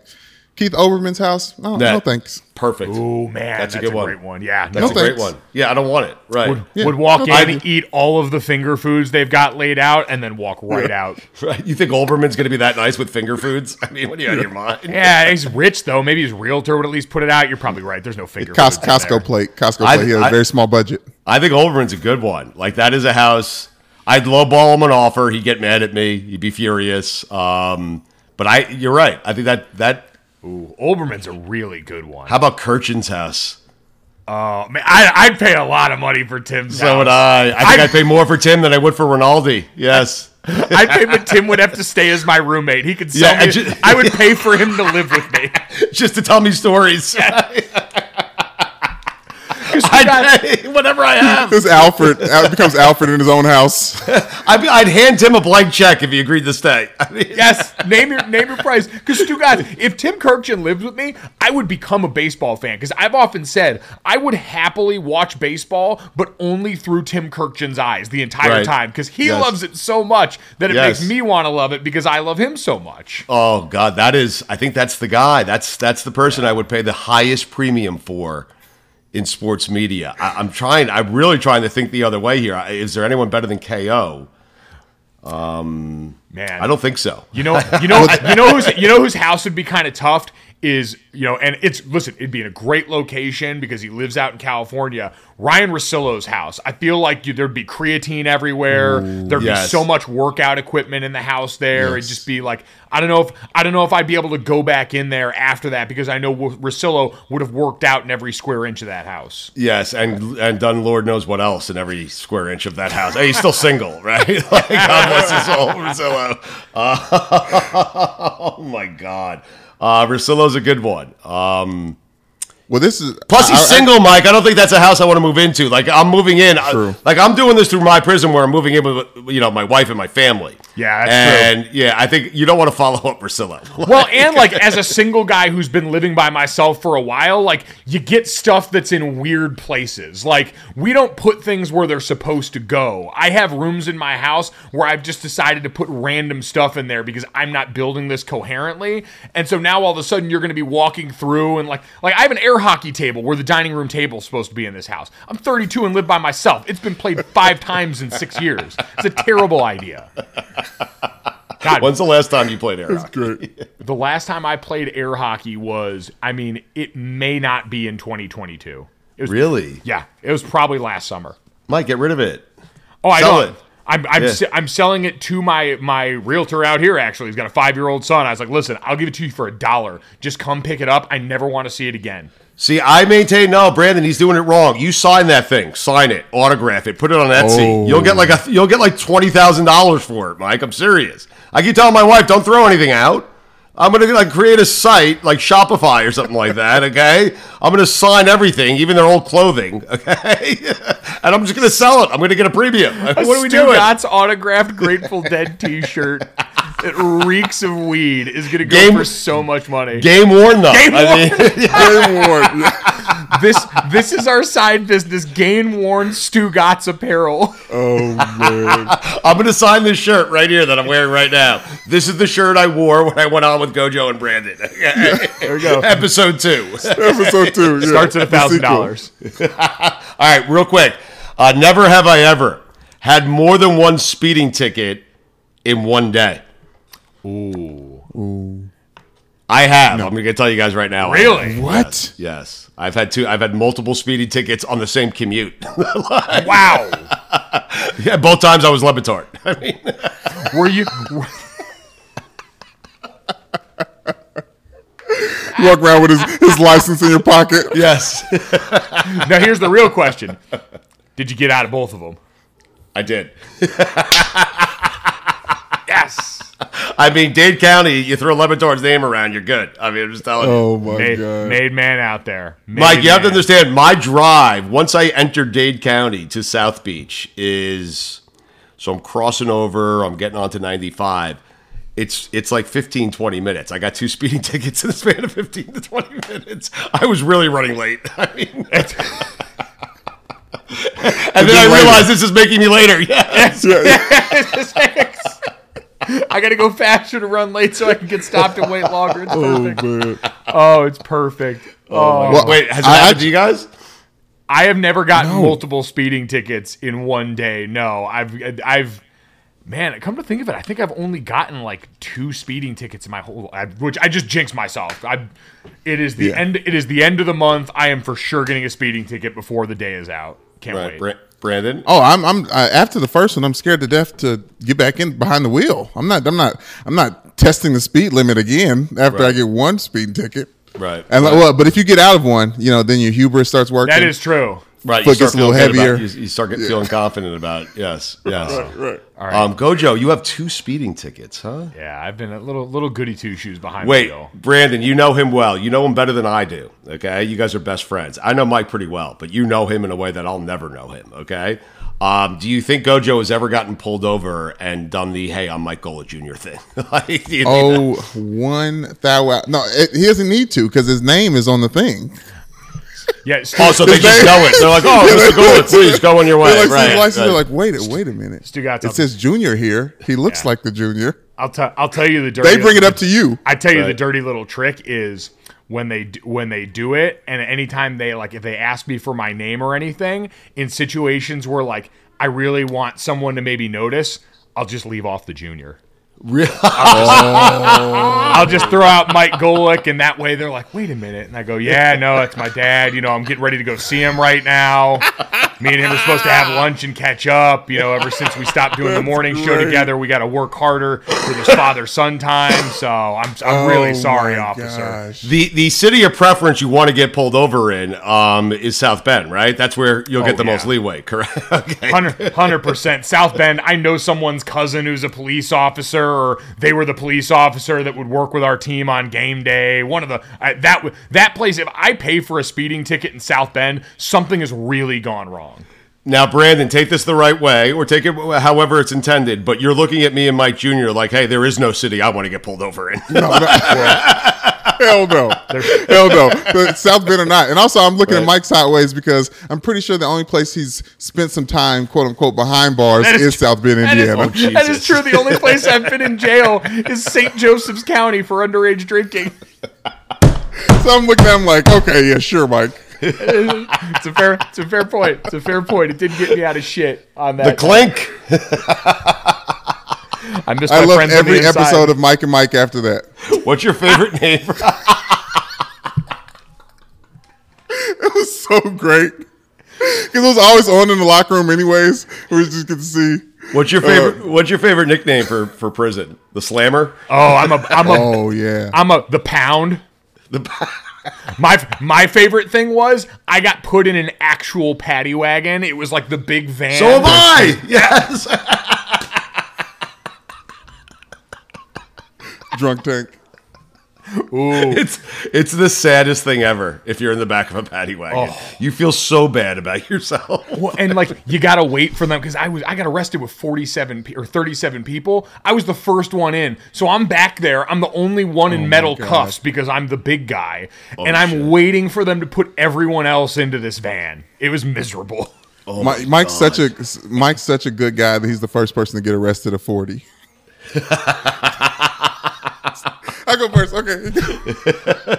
Keith Olbermann's house. No, That- no thanks. Perfect. oh man, That's that's, a good one. great one. Yeah, That's No a great thanks. one. Yeah, I don't want it. Right. would, Yeah. would walk in, I- eat all of the finger foods they've got laid out, and then walk right out. Right. You think Olbermann's going to be that nice with finger foods? I mean, what are you out of your mind? Yeah, he's rich though. Maybe his realtor would at least put it out. You're probably right. There's no finger Cos- foods in there. Costco plate. Costco I- plate. He has I- a very small budget. I think Olbermann's a good one. Like that is a house. I'd lowball him an offer. He'd get mad at me. He'd be furious. Um, but I, you're right. I think that that. Ooh, Olbermann's a really good one. How about Kurkjian's house? Oh man, I, I'd pay a lot of money for Tim's So house. would I. I think I- I'd pay more for Tim than I would for Rinaldi. Yes. I'd pay, but Tim would have to stay as my roommate. He could sell Yeah, I me. I would pay for him to live with me. Just to tell me stories. 'Cause you got- I'd pay whatever I have. This Alfred Al- becomes Alfred in his own house. I'd, be, I'd hand Tim a blank check if he agreed to stay. I mean, Yes, name your name your price. Because Stu, guys, if Tim Kurkjian lived with me, I would become a baseball fan. Because I've often said I would happily watch baseball, but only through Tim Kurkjian's eyes the entire Right. time. Because he Yes. loves it so much that it Yes. makes me want to love it because I love him so much. Oh God, that is. I think that's the guy. That's that's the person I would pay the highest premium for in sports media. I, I'm trying. I'm really trying to think the other way here. Is there anyone better than KO? Um, Man, I don't think so. You know, you know, you know whose you know whose house would be kind of tough is you know, and it's listen, it'd be in a great location because he lives out in California. Ryan Russillo's house. I feel like you, there'd be creatine everywhere. there'd yes. be so much workout equipment in the house there. It'd just be like I don't know if I don't know if I'd be able to go back in there after that because I know Russillo would have worked out in every square inch of that house. Yes, and and done Lord knows what else in every square inch of that house. Hey, he's still single, right? like, God bless his soul, Rosillo. Uh, oh my God, uh, Russillo's a good one. Um, Well, this is Plus, he's I- I- single, Mike. I don't think that's a house I want to move into. Like, I'm moving in. I- like, I'm doing this through my prison where I'm moving in with, you know, my wife and my family. Yeah, that's true. and yeah, I think you don't want to follow up Priscilla. Well, and like as a single guy who's been living by myself for a while, like you get stuff that's in weird places. Like we don't put things where they're supposed to go. I have rooms in my house where I've just decided to put random stuff in there because I'm not building this coherently. And so now all of a sudden you're going to be walking through and like like I have an air hockey table where the dining room table is supposed to be in this house. I'm 32 and live by myself. It's been played 5 times in 6 years. It's a terrible idea. God, When's the last time you played air hockey? the last time I played air hockey was, I mean, it may not be in 2022. It was, Really, Yeah, it was probably last summer. Mike? Get rid of it. Oh, I Sell know. it. I'm I'm, Yeah. se- I'm selling it to my my realtor out here. Actually, he's got a five year old son. I was like, listen, I'll give it to you for a dollar. Just come pick it up. I never want to see it again. See, I maintain no, Brandon. He's doing it wrong. You sign that thing, sign it, autograph it, put it on Etsy. You'll get like a oh. you'll get like twenty thousand dollars for it, Mike. I'm serious. I keep telling my wife, don't throw anything out. I'm gonna like create a site like Shopify or something like that. Okay, I'm gonna sign everything, even their old clothing. Okay, and I'm just gonna sell it. I'm gonna get a premium. What are we Stu doing? Gott's autographed Grateful Dead T-shirt that reeks of weed is gonna go Game- for so much money. Game worn though. Game I mean, Game worn. this this is our side business. Game worn Stu Gott's apparel. Oh man. I'm gonna sign this shirt right here that I'm wearing right now. This is the shirt I wore when I went on with Gojo and Brandon. There we go. Episode two. Episode two. yeah. Starts at a thousand dollars. All right, real quick. Uh, never have I ever had more than one speeding ticket in one day. Ooh. I have. I'm gonna tell you guys right now. Really? have. What? Yes, yes. I've had two. I've had multiple speeding tickets on the same commute. Wow. yeah, both times I was Le Batard. I mean, Were you? You walk around with his, his license in your pocket. yes, Now here's the real question: Did you get out of both of them? I did. Yes. I mean, Dade County, you throw Le Batard's name around, you're good. I mean, I'm just telling you. Oh my Made, god. made man out there. Made Mike, you have to understand my drive once I enter Dade County to South Beach is so I'm crossing over, I'm getting onto 95. It's it's like 15 20 minutes. I got two speeding tickets in the span of 15 to 20 minutes. I was really running late. I mean and then I later. realized this is making me later. Yes. I got to go faster to run late so I can get stopped and wait longer. It's Oh perfect. man. Oh, it's perfect. Oh, oh. Well, Wait, has it I- happened I- to you guys? I have never gotten multiple speeding tickets in one day. No, I've I've man, come to think of it, I think I've only gotten like two speeding tickets in my whole I, which I just jinxed myself. I it is the Yeah. end it is the end of the month. I am for sure getting a speeding ticket before the day is out. Can't Right, wait. Bra- Brandon. Oh, I'm I'm uh, after the first one. I'm scared to death to get back in behind the wheel. I'm not. I'm not. I'm not testing the speed limit again after I get one speeding ticket. Right. And like, well, but if you get out of one, you know, then your hubris starts working. That is true. Right, foot gets a little heavier. About, you, you start getting, feeling confident about it. Yes, yes. right. Um, Gojo, you have two speeding tickets, huh? Yeah, I've been a little little goody two shoes behind Wait, the wheel. Brandon, you know him well. You know him better than I do. Okay, you guys are best friends. I know Mike pretty well, but you know him in a way that I'll never know him. Okay. Um, do you think Gojo has ever gotten pulled over and done the "Hey, I'm Mike Gola Jr." thing? like, do you Oh, one thou. No, it, he doesn't need to because his name is on the thing. Yeah, Stu, Oh, so they just name- go it. They're like, "Oh, Mr. Gola, please go on your way." They're like, right, right. they're like, wait, a- wait a minute. Stu got it says junior here. He looks Yeah. like the junior. I'll tell I'll tell you the dirty. They bring it up to you. I tell you the dirty little trick is when they d- when they do it, and anytime they like if they ask me for my name or anything in situations where like I really want someone to maybe notice, I'll just leave off the junior. Really? I'll just throw out Mike Golic, and that way they're like, "Wait a minute," and I go, "Yeah, no, it's my dad. You know, I'm getting ready to go see him right now. Me and him are supposed to have lunch and catch up. You know, ever since we stopped doing the morning show together, we got to work harder for this father son time. So I'm I'm really Oh, sorry, officer. gosh. The the city of preference you want to get pulled over in um, is South Bend, right? That's where you'll get Oh, the most leeway, correct? okay. Hundred percent. South Bend. I know someone's cousin who's a police officer, or they were the police officer that would work with our team on game day. One of the I, that that place. If I pay for a speeding ticket in South Bend, something has really gone wrong. Now, Brandon, take this the right way, or take it however it's intended. But you're looking at me and Mike Jr. like, "Hey, there is no city I want to get pulled over in." No, no, hell no, hell no. But South Bend or not, and also I'm looking at Right. Mike sideways because I'm pretty sure the only place he's spent some time, quote unquote, behind bars That is, is South Bend, That is, Indiana. Oh, that is true. The only place I've been in jail is St. Joseph's County for underage drinking. so I'm looking at him like, okay, yeah, sure, Mike. It's a fair, it's a fair point. It's a fair point. It did get me out of shit on that. the clink. I miss I my love friends on the every inside. episode of Mike and Mike after that. What's your favorite name? For- It was so great because it was always on in the locker room, anyways. We just get to see. What's your favorite? Uh, what's your favorite nickname for for prison? The Slammer. Oh, I'm a, I'm a, Oh yeah, I'm a the pound. The My my favorite thing was I got put in an actual paddy wagon. It was like the big van. so am I. Yes. drunk tank. It's it's the saddest thing ever. If you're in the back of a paddy wagon, oh. you feel so bad about yourself. Well, and like you gotta wait for them because I was I got arrested with forty seven pe- or thirty seven people. I was the first one in, so I'm back there. I'm the only one in oh metal cuffs because I'm the big guy, oh, and I'm waiting for them to put everyone else into this van. It was miserable. Mi- Mike's such a Mike's such a good guy that he's the first person to get arrested at 40. I go first. Okay.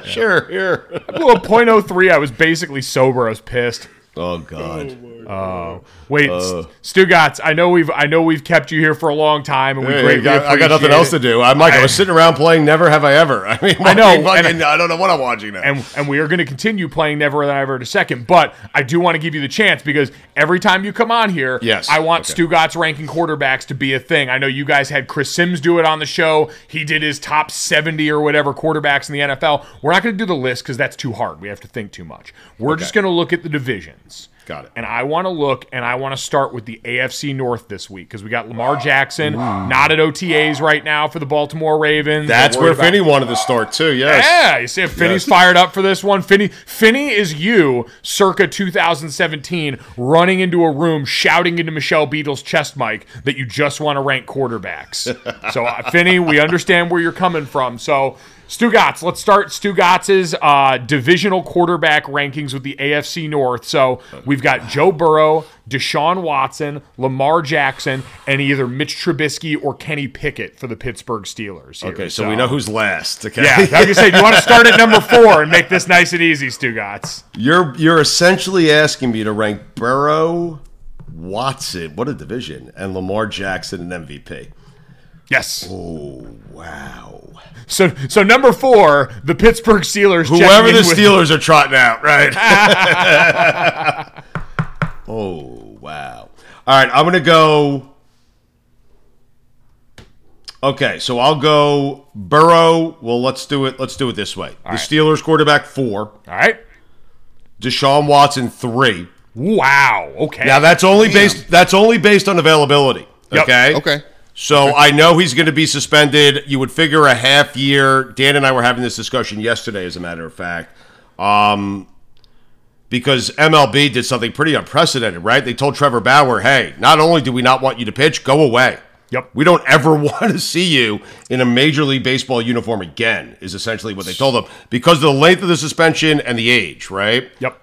Sure. Here. I blew a .03. I was basically sober. I was pissed. Oh God. oh Wait, uh, Stugotz, I know we've I know we've kept you here for a long time, and we Hey, greatly I got, I got nothing appreciate else to do. I'm like, I was sitting around playing Never Have I Ever. I mean, I know, watching and- fucking- I don't know what I'm watching now. and and we are going to continue playing Never Have I Ever in a second. But I do want to give you the chance because every time you come on here, Yes, I want okay. Stugotz ranking quarterbacks to be a thing. I know you guys had Chris Sims do it on the show. He did his top seventy or whatever quarterbacks in the NFL. We're not going to do the list because that's too hard. We have to think too much. We're just going to look at the divisions. Got it. And I want to look and I want to start with the AFC North this week because we got Lamar Jackson not at OTAs right now for the Baltimore Ravens. That's where Finney wanted to start too. Yes. yeah, you see if Finney's Yes. fired up for this one. Finney Finney is you circa 2017 running into a room shouting into Michelle Beadle's chest mic that you just want to rank quarterbacks. so uh, Finney, we understand where you're coming from. So Stugotz, let's start Stugotz's uh, divisional quarterback rankings with the AFC North. So we've got Joe Burrow, Deshaun Watson, Lamar Jackson, and either Mitch Trubisky or Kenny Pickett for the Pittsburgh Steelers. here. Okay, so, we know who's last. Okay. Yeah, like I said, you want to start at number four and make this nice and easy, Stugatz. You're you're essentially asking me to rank Burrow, Watson, what a division, and Lamar Jackson an MVP. Yes. Oh wow. So, so number four, the Pittsburgh Steelers. Whoever in the with- Steelers are trotting out, right? oh wow. All right, I'm gonna go. Okay, so I'll go Burrow. Well, let's do it. Let's do it this way. the right. Steelers quarterback four, All right. Deshaun Watson three. Wow. Okay. Now that's only based. That's only based on availability. Yep. Okay. Okay. So I know he's going to be suspended. You would figure a half year. Dan and I were having this discussion yesterday, as a matter of fact, um, because MLB did something pretty unprecedented, right? They told Trevor Bauer, "Hey, not only do we not want you to pitch, go away. Yep. We don't ever want to see you in a Major League Baseball uniform again." Is essentially what they told him because of the length of the suspension and the age, right? Yep.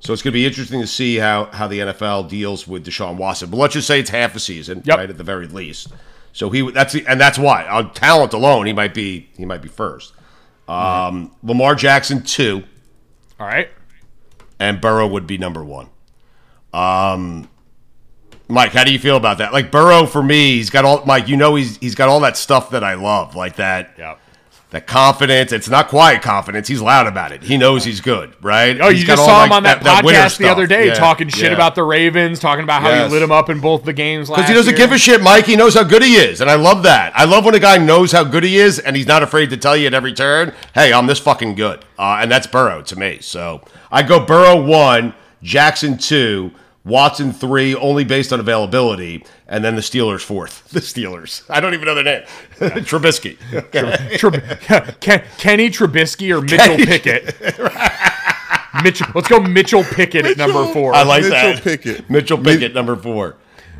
So it's going to be interesting to see how, how the NFL deals with Deshaun Watson. But let's just say it's half a season, Yep. right at the very least. So he that's the, and that's why on talent alone he might be he might be first. Um, Lamar Jackson two, All right. and Burrow would be number one. Um, Mike, how do you feel about that? Like Burrow for me, he's got all Mike. You know he's he's got all that stuff that I love, like that Yep. That confidence. It's not quiet confidence. He's loud about it. He knows he's good, right? Oh, He's you just saw him like, on that, winner podcast the other day Yeah, talking shit yeah. about the Ravens, talking about how Yes. he lit him up in both the games Because he doesn't year. give a shit, Mike. He knows how good he is. And I love that. I love when a guy knows how good he is and he's not afraid to tell you at every turn, hey, I'm this fucking good. Uh, and that's Burrow to me. So I go Burrow one, Jackson two, Watson three, only based on availability, and then the Steelers fourth. The Steelers. I don't even know their name. Trubisky. Trub- Ken- Kenny Trubisky or Mitchell Pickett. Mitchell. Let's go Mitchell Pickett at number four. I like Mitchell that. Pickett. Mitchell Pickett, number four.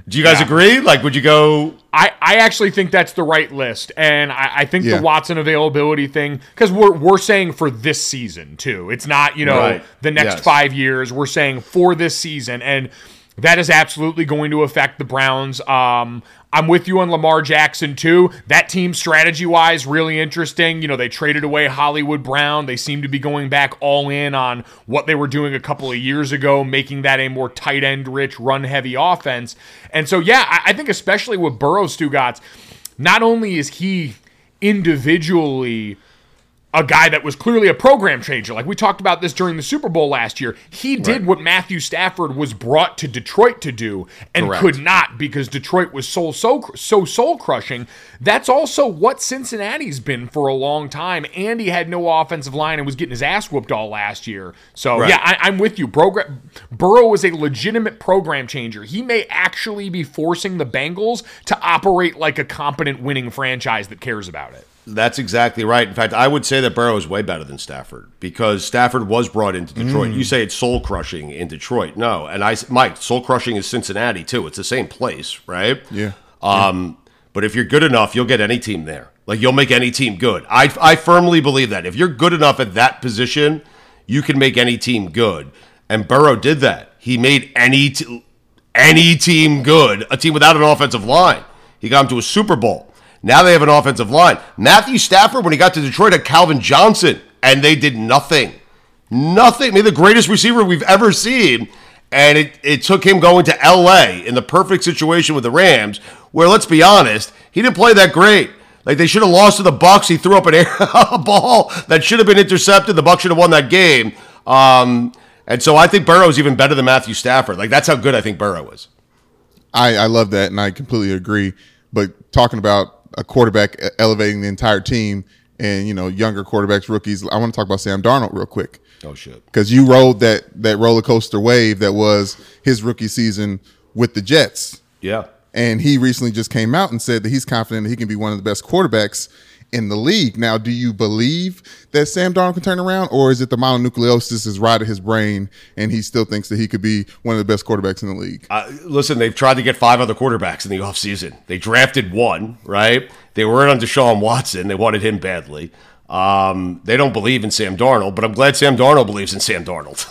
Do you guys Yeah. agree? Like, would you go? I, I actually think that's the right list, and I, I think Yeah. the Watson availability thing because we're we're saying for this season too. It's not you know Right. the next Yes. five years. We're saying for this season, and that is absolutely going to affect the Browns. Um, I'm with you on Lamar Jackson too. That team strategy wise, really interesting. You know, they traded away Hollywood Brown. They seem to be going back all in on what they were doing a couple of years ago, making that a more tight end rich, run heavy offense. And so, yeah, I, I think especially with Burrow Stugotz, not only is he individually a guy that was clearly a program changer. Like we talked about this during the Super Bowl last year. He did what Matthew Stafford was brought to Detroit to do and Correct. could not because Detroit was so so so soul crushing. That's also what Cincinnati's been for a long time. And he had no offensive line and was getting his ass whooped all last year. So Right. yeah, I, I'm with you. Program Burrow is a legitimate program changer. He may actually be forcing the Bengals to operate like a competent winning franchise that cares about it. That's exactly right. In fact, I would say that Burrow is way better than Stafford because Stafford was brought into Detroit. You say it's soul crushing in Detroit. No, and I, Mike, soul crushing is Cincinnati too. It's the same place, right? Yeah. Um, but if you're good enough, you'll get any team there. Like you'll make any team good. I, I firmly believe that if you're good enough at that position, you can make any team good. And Burrow did that. He made any t- any team good. A team without an offensive line. He got them to a Super Bowl. Now they have an offensive line. Matthew Stafford, when he got to Detroit, had Calvin Johnson, and they did nothing. Nothing. Maybe the greatest receiver we've ever seen. And it, it took him going to LA in the perfect situation with the Rams, where let's be honest, he didn't play that great. Like they should have lost to the Bucs. He threw up an air ball that should have been intercepted. The Bucs should have won that game. Um, and so I think Burrow is even better than Matthew Stafford. Like that's how good I think Burrow is. I, I love that, and I completely agree. But talking about a quarterback elevating the entire team, and you know, younger quarterbacks, rookies. I want to talk about Sam Darnold real quick Oh shit. because you rode that that roller coaster wave that was his rookie season with the Jets, Yeah. and he recently just came out and said that he's confident that he can be one of the best quarterbacks in the league. Now, do you believe that Sam Darnold can turn around, or is it the mononucleosis has rotted his brain and he still thinks that he could be one of the best quarterbacks in the league? Uh, listen, they've tried to get five other quarterbacks in the offseason. They drafted one, right? They weren't on Deshaun Watson. They wanted him badly. Um, they don't believe in Sam Darnold, but I'm glad Sam Darnold believes in Sam Darnold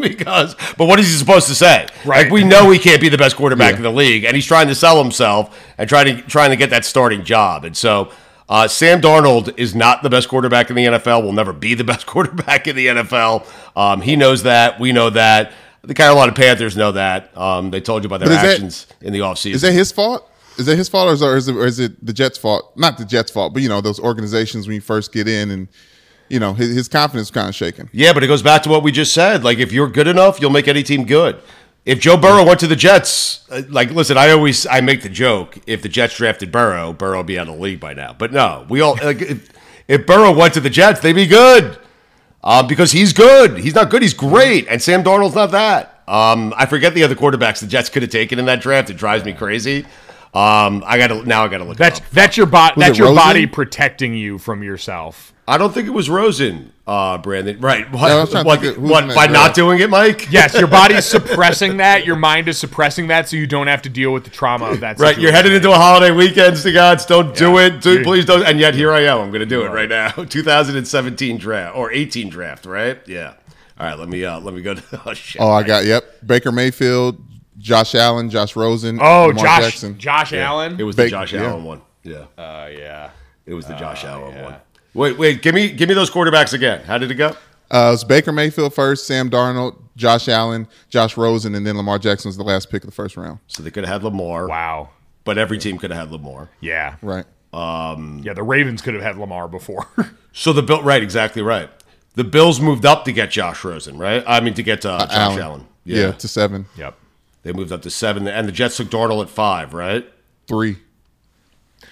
because. But what is he supposed to say? Right. Like we know he can't be the best quarterback in the league, and he's trying to sell himself and trying to trying to get that starting job. And so, uh, Sam Darnold is not the best quarterback in the NFL. Will never be the best quarterback in the NFL. Um, he knows that. We know that. The Carolina Panthers know that. Um, they told you about their is that- actions in the offseason. Is that his fault? Is that his fault, or is, or, is it, or is it the Jets' fault? Not the Jets' fault, but you know those organizations when you first get in, and you know his, his confidence kind of shaken. Yeah, but it goes back to what we just said. Like, if you're good enough, you'll make any team good. If Joe Burrow went to the Jets, uh, like, listen, I always I make the joke: if the Jets drafted Burrow, Burrow would be out of the league by now. But no, we all like if, if Burrow went to the Jets, they'd be good uh, because he's good. He's not good. He's great, and Sam Darnold's not that. Um, I forget the other quarterbacks the Jets could have taken in that draft. It drives me crazy. Um, I got to now. I got to look. it That's up. that's your body. That's your Rosen? body protecting you from yourself. I don't think it was Rosen, uh, Brandon. Right? What? Yeah, I was trying to what, think what by draft. not doing it, Mike? Yes, your body's suppressing that. Your mind is suppressing that, so you don't have to deal with the trauma of that. Right, you're headed into a holiday weekend, to gods. Don't do Yeah. it. Do, You're- please don't. And yet here I am. I'm going to do it right now. 2017 draft or 18 draft, right? Yeah. All right. Let me uh, let me go to. Oh shit. Oh, I got yep. Baker Mayfield, Josh Allen, Josh Rosen. Oh, Lamar Josh, Jackson. Josh Allen. It was the Bake- Josh yeah. Allen one. Yeah. Uh, yeah. It was the Josh Allen one. Wait, wait. Give me give me those quarterbacks again. How did it go? Uh, it was Baker Mayfield first, Sam Darnold, Josh Allen, Josh Rosen, and then Lamar Jackson was the last pick of the first round. So they could have had Lamar. Wow. But every team could have had Lamar. Yeah. Right. Um, Yeah. The Ravens could have had Lamar before. So the Bill, right, exactly right. The Bills moved up to get Josh Rosen, right? I mean, to get uh, Josh Allen. Yeah. to seven, yep. They moved up to seven, and the Jets took Darnold at five, right? three.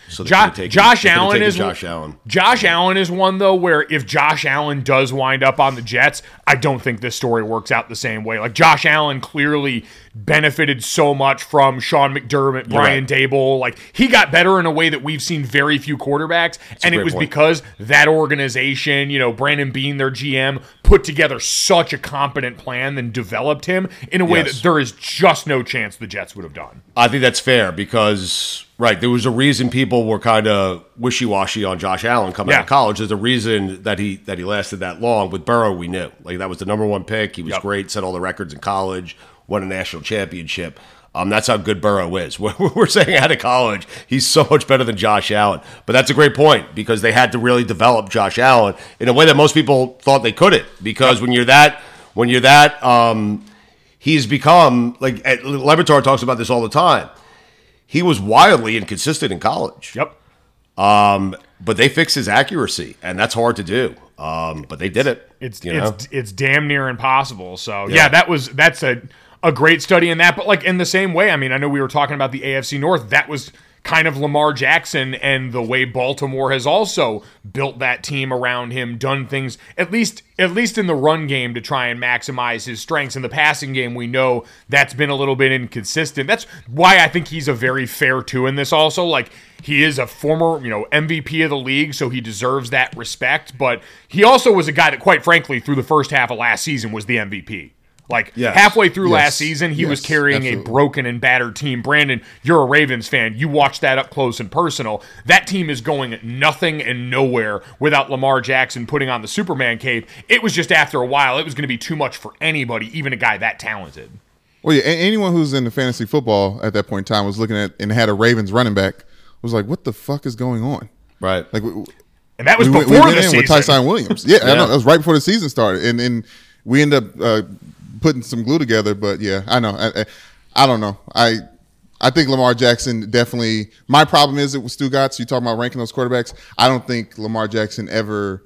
So Jo- taken- Josh Allen is Josh Allen. Josh Allen is one though where if Josh Allen does wind up on the Jets, I don't think this story works out the same way. Like Josh Allen clearly benefited so much from Sean McDermott, Brian right. Daboll. Like he got better in a way that we've seen very few quarterbacks, and it was point. because that organization, you know, Brandon Beane, their GM, put together such a competent plan and developed him in a way Yes. that there is just no chance the Jets would have done. I think that's fair because right there was a reason people were kind of wishy washy on Josh Allen coming out of college. There's a reason that he that he lasted that long. With Burrow, we knew like that was the number one pick. He was Yep. great, set all the records in college, won a national championship. Um, that's how good Burrow is. We're, we're saying out of college, he's so much better than Josh Allen. But that's a great point because they had to really develop Josh Allen in a way that most people thought they couldn't. Because when you're that, when you're that, um, he's become like Le Batard talks about this all the time. He was wildly inconsistent in college. Yep. Um, but they fixed his accuracy, and that's hard to do. Um, but they did it. It's you know? it's it's damn near impossible. So yeah. that was that's a a great study in that. But like in the same way, I mean, I know we were talking about the AFC North. That was kind of Lamar Jackson and the way Baltimore has also built that team around him, done things at least at least in the run game to try and maximize his strengths. In the passing game, we know that's been a little bit inconsistent. That's why I think he's a very fair two in this also. Like he is a former, you know, MVP of the league, so he deserves that respect. But he also was a guy that, quite frankly, through the first half of last season was the MVP. Like Yes. halfway through Yes. last season, he was Yes. carrying a broken and battered team. Brandon, you're a Ravens fan. You watched that up close and personal. That team is going nothing and nowhere without Lamar Jackson putting on the Superman cape. It was just after a while, it was going to be too much for anybody, even a guy that talented. Well, yeah, a- anyone who's into fantasy football at that point in time was looking at and had a Ravens running back was like, "What the fuck is going on?" right. Like, we, And that was we, before we went the in season. with Tyson Williams. Yeah, I Yeah. know that was right before the season started, and and we end up uh, putting some glue together. But yeah, I know. I, I, I don't know. I I think Lamar Jackson definitely. My problem is it with Stugotz. You talking about ranking those quarterbacks? I don't think Lamar Jackson ever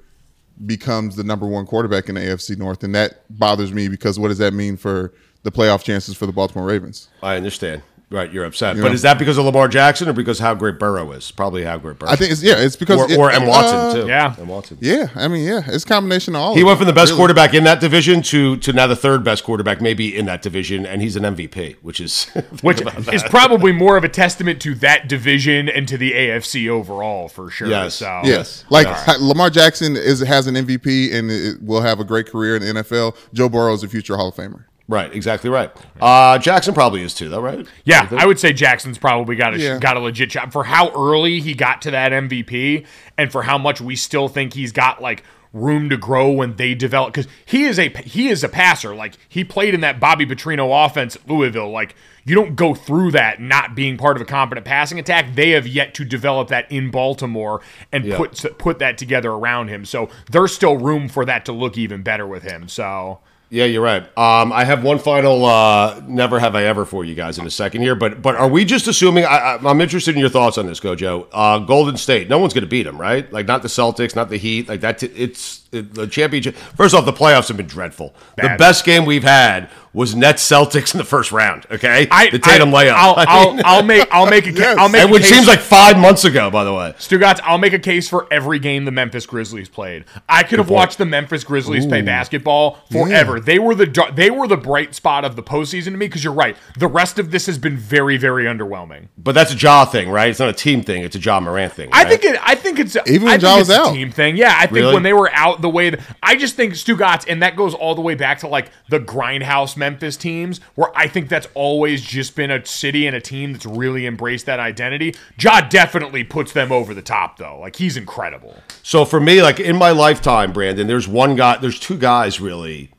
becomes the number one quarterback in the AFC North, and that bothers me because what does that mean for the playoff chances for the Baltimore Ravens? I understand. Right, you're upset. You But know? is that because of Lamar Jackson or because how great Burrow is? Probably how great Burrow. Is. I think it's yeah, it's because or, it- or and Watson uh, too. yeah. and Watson. Yeah, I mean, yeah, it's a combination of all. He of went it, from the best really. quarterback in that division to to now the third best quarterback, maybe in that division, and he's an MVP, which is Which is probably more of a testament to that division and to the AFC overall, for sure. Yes. So, Yes, like Lamar Jackson is has an MVP and it will have a great career in the NFL. Joe Burrow is a future Hall of Famer. Right, exactly right. Uh, Jackson probably is too, though, right? Yeah, I would say Jackson's probably got a Yeah. got a legit shot for how early he got to that MVP, and for how much we still think he's got like room to grow when they develop. Because he is a he is a passer. Like he played in that Bobby Petrino offense at Louisville. Like you don't go through that not being part of a competent passing attack. They have yet to develop that in Baltimore and Yeah. put put that together around him. So there's still room for that to look even better with him. So. Yeah, you're right. Um, I have one final uh, never have I ever for you guys in a second here, but but are we just assuming? I, I, I'm interested in your thoughts on this, Gojo. Uh, Golden State, no one's going to beat them, right? Like not the Celtics, not the Heat. Like that. It's it, the championship. First off, the playoffs have been dreadful. The best game we've had was Nets Celtics in the first round. Okay, I, the Tatum I, layup. I'll, I I'll, I'll make I'll make a ca- I'll make and a which case- seems like five months ago, by the way. Stugotz, I'll make a case for every game the Memphis Grizzlies played. I could have watched the Memphis Grizzlies play basketball forever. They were the dar- they were the bright spot of the postseason to me because you're right. The rest of this has been very very underwhelming. But that's a Ja thing, right? It's not a team thing. It's a Ja Morant thing. I think it. I think it's Even when think Ja it's was a out. team thing. Yeah, I think Really? when they were out the way that I just think Stugotz, and that goes all the way back to like the grindhouse Memphis teams, where I think that's always just been a city and a team that's really embraced that identity. Ja definitely puts them over the top though. Like he's incredible. So for me, like in my lifetime, Brandon, there's one guy, there's two guys really.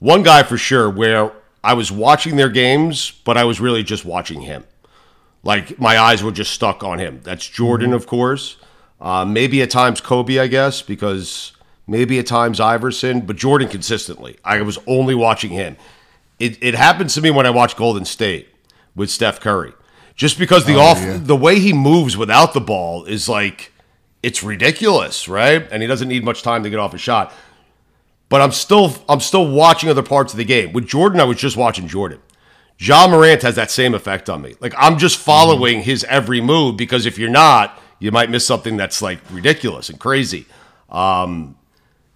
One guy for sure where I was watching their games, but I was really just watching him. Like my eyes were just stuck on him. That's Jordan, of course. Uh, maybe at times Kobe, I guess, because maybe at times Iverson, but Jordan consistently. I was only watching him. It, it happens to me when I watch Golden State with Steph Curry. Just because the off the way he moves without the ball is like it's ridiculous, right? And he doesn't need much time to get off a shot. But I'm still I'm still watching other parts of the game. With Jordan, I was just watching Jordan. Ja Morant has that same effect on me. Like I'm just following his every move because if you're not, you might miss something that's like ridiculous and crazy. Um,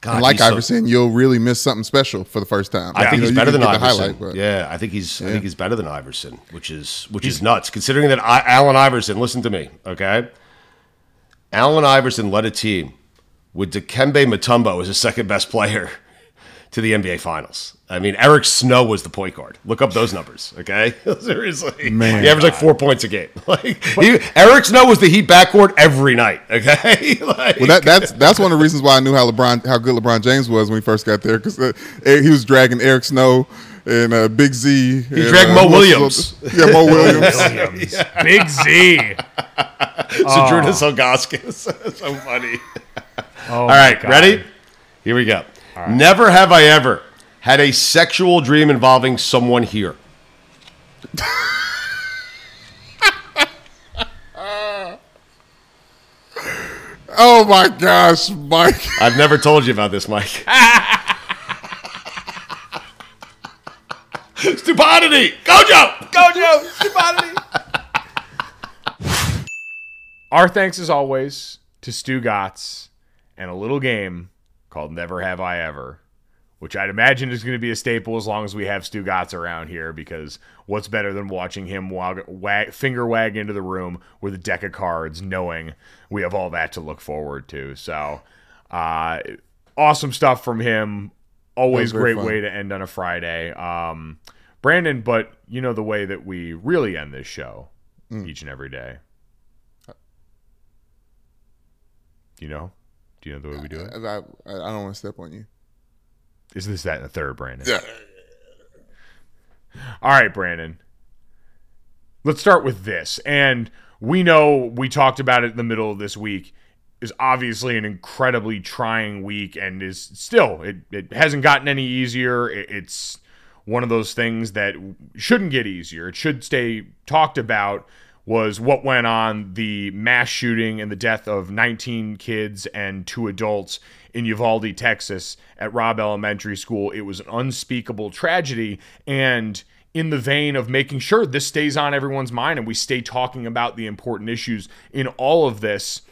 God, like he's so- Iverson, you'll really miss something special for the first time. I think You know, he's better than Iverson. yeah, I think he's I think he's better than Iverson, which is which is nuts considering that I, Allen Iverson. Listen to me, okay? Allen Iverson led a team with Dikembe Mutombo as his second best player to the NBA Finals. I mean, Eric Snow was the point guard. Look up those numbers, okay? Seriously, Man. he averaged like four points a game. Like he, Eric Snow was the Heat backcourt every night, okay? like, Well, that, that's that's one of the reasons why I knew how LeBron how good LeBron James was when we first got there because uh, he was dragging Eric Snow and uh, Big Z. He dragged Mo Williams. Yeah, Mo Williams. Williams. Big Z. Zydrunas Ilgauskas. so funny. Oh All right, ready? Here we go. Never have I ever had a sexual dream involving someone here. oh my gosh, Mike! I've never told you about this, Mike. Stupodity! Gojo! Gojo, Stupodity. Our thanks, as always, to Stugotz and a little game called Never Have I Ever, which I'd imagine is going to be a staple as long as we have Stugotz around here, because what's better than watching him wag, wag, finger wag into the room with a deck of cards, knowing we have all that to look forward to. So, uh, awesome stuff from him. Always That was very great fun. way to end on a Friday. Um, Brandon, but you know the way that we really end this show Mm. each and every day. You know? Do you know the way we do it? I, I, I don't want to step on you. Is this that and the third, Brandon? Yeah. All right, Brandon. Let's start with this. And we know we talked about it in the middle of this week is obviously an incredibly trying week and is still it, it hasn't gotten any easier. It- it's one of those things that shouldn't get easier. It should stay talked about was what went on the mass shooting and the death of 19 kids and two adults in Uvalde, Texas at Robb Elementary School. It was an unspeakable tragedy and in the vein of making sure this stays on everyone's mind and we stay talking about the important issues in all of this.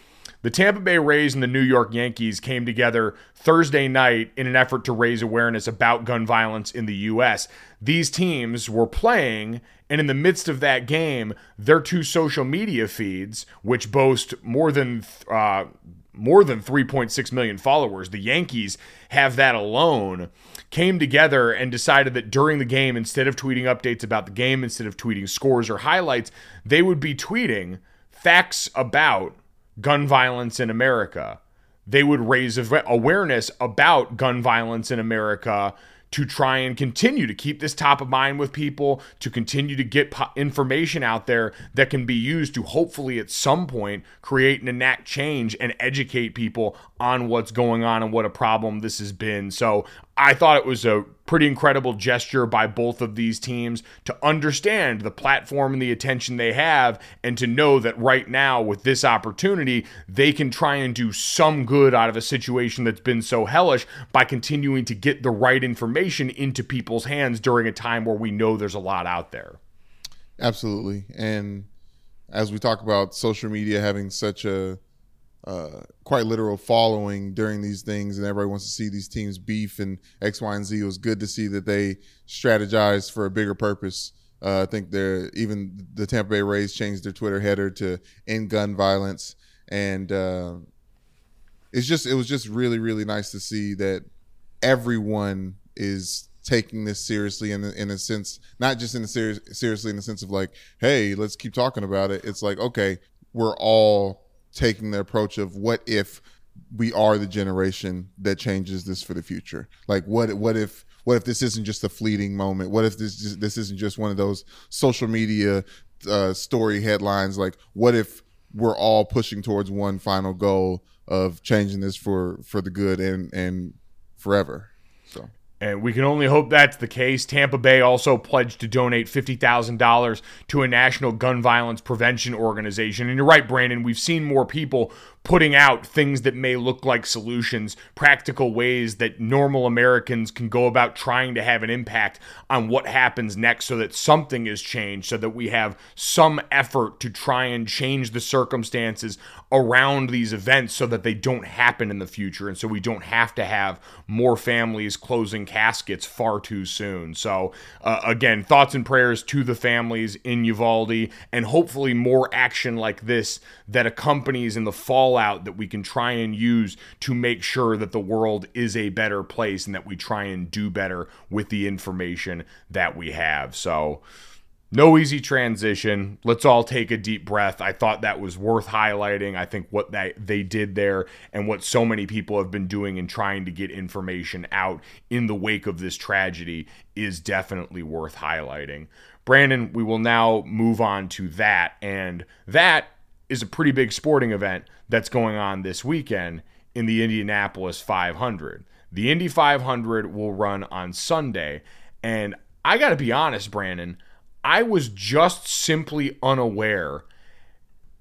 The Tampa Bay Rays and the New York Yankees came together Thursday night in an effort to raise awareness about gun violence in the U.S. These teams were playing, and in the midst of that game, their two social media feeds, which boast more than uh, more than 3.6 million followers, the Yankees have that alone, came together and decided that during the game, instead of tweeting updates about the game, instead of tweeting scores or highlights, they would be tweeting facts about gun violence in America. They would raise awareness about gun violence in America to try and continue to keep this top of mind with people, to continue to get po- information out there that can be used to hopefully at some point create and enact change and educate people on what's going on and what a problem this has been. So I thought it was a pretty incredible gesture by both of these teams to understand the platform and the attention they have and to know that right now with this opportunity they can try and do some good out of a situation that's been so hellish by continuing to get the right information into people's hands during a time where we know there's a lot out there. Absolutely. And as we talk about social media having such a uh, quite literal following during these things, and everybody wants to see these teams beef and X, Y, and Z, it was good to see that they strategized for a bigger purpose. Uh, I think they're even the Tampa Bay Rays changed their Twitter header to "End Gun Violence," and uh, it's just it was just really really nice to see that everyone is taking this seriously in in a sense not just in a serious seriously in the sense of like hey let's keep talking about it it's like okay we're all taking the approach of what if we are the generation that changes this for the future? Like what what if what if this isn't just a fleeting moment? What if this this isn't just one of those social media uh, story headlines? Like what if we're all pushing towards one final goal of changing this for for the good and and forever And we can only hope that's the case. Tampa Bay also pledged to donate $50,000 to a national gun violence prevention organization. And you're right, Brandon, we've seen more people putting out things that may look like solutions, practical ways that normal Americans can go about trying to have an impact on what happens next so that something is changed, so that we have some effort to try and change the circumstances around these events so that they don't happen in the future and so we don't have to have more families closing caskets far too soon. So, uh, again, thoughts and prayers to the families in Uvalde and hopefully more action like this that accompanies in the fallout that we can try and use to make sure that the world is a better place and that we try and do better with the information that we have. So, no easy transition. Let's all take a deep breath. I thought that was worth highlighting. I think what that they did there and what so many people have been doing and trying to get information out in the wake of this tragedy is definitely worth highlighting. Brandon, we will now move on to that and that is a pretty big sporting event that's going on this weekend in the Indianapolis 500. The Indy 500 will run on Sunday and I got to be honest, Brandon, I was just simply unaware.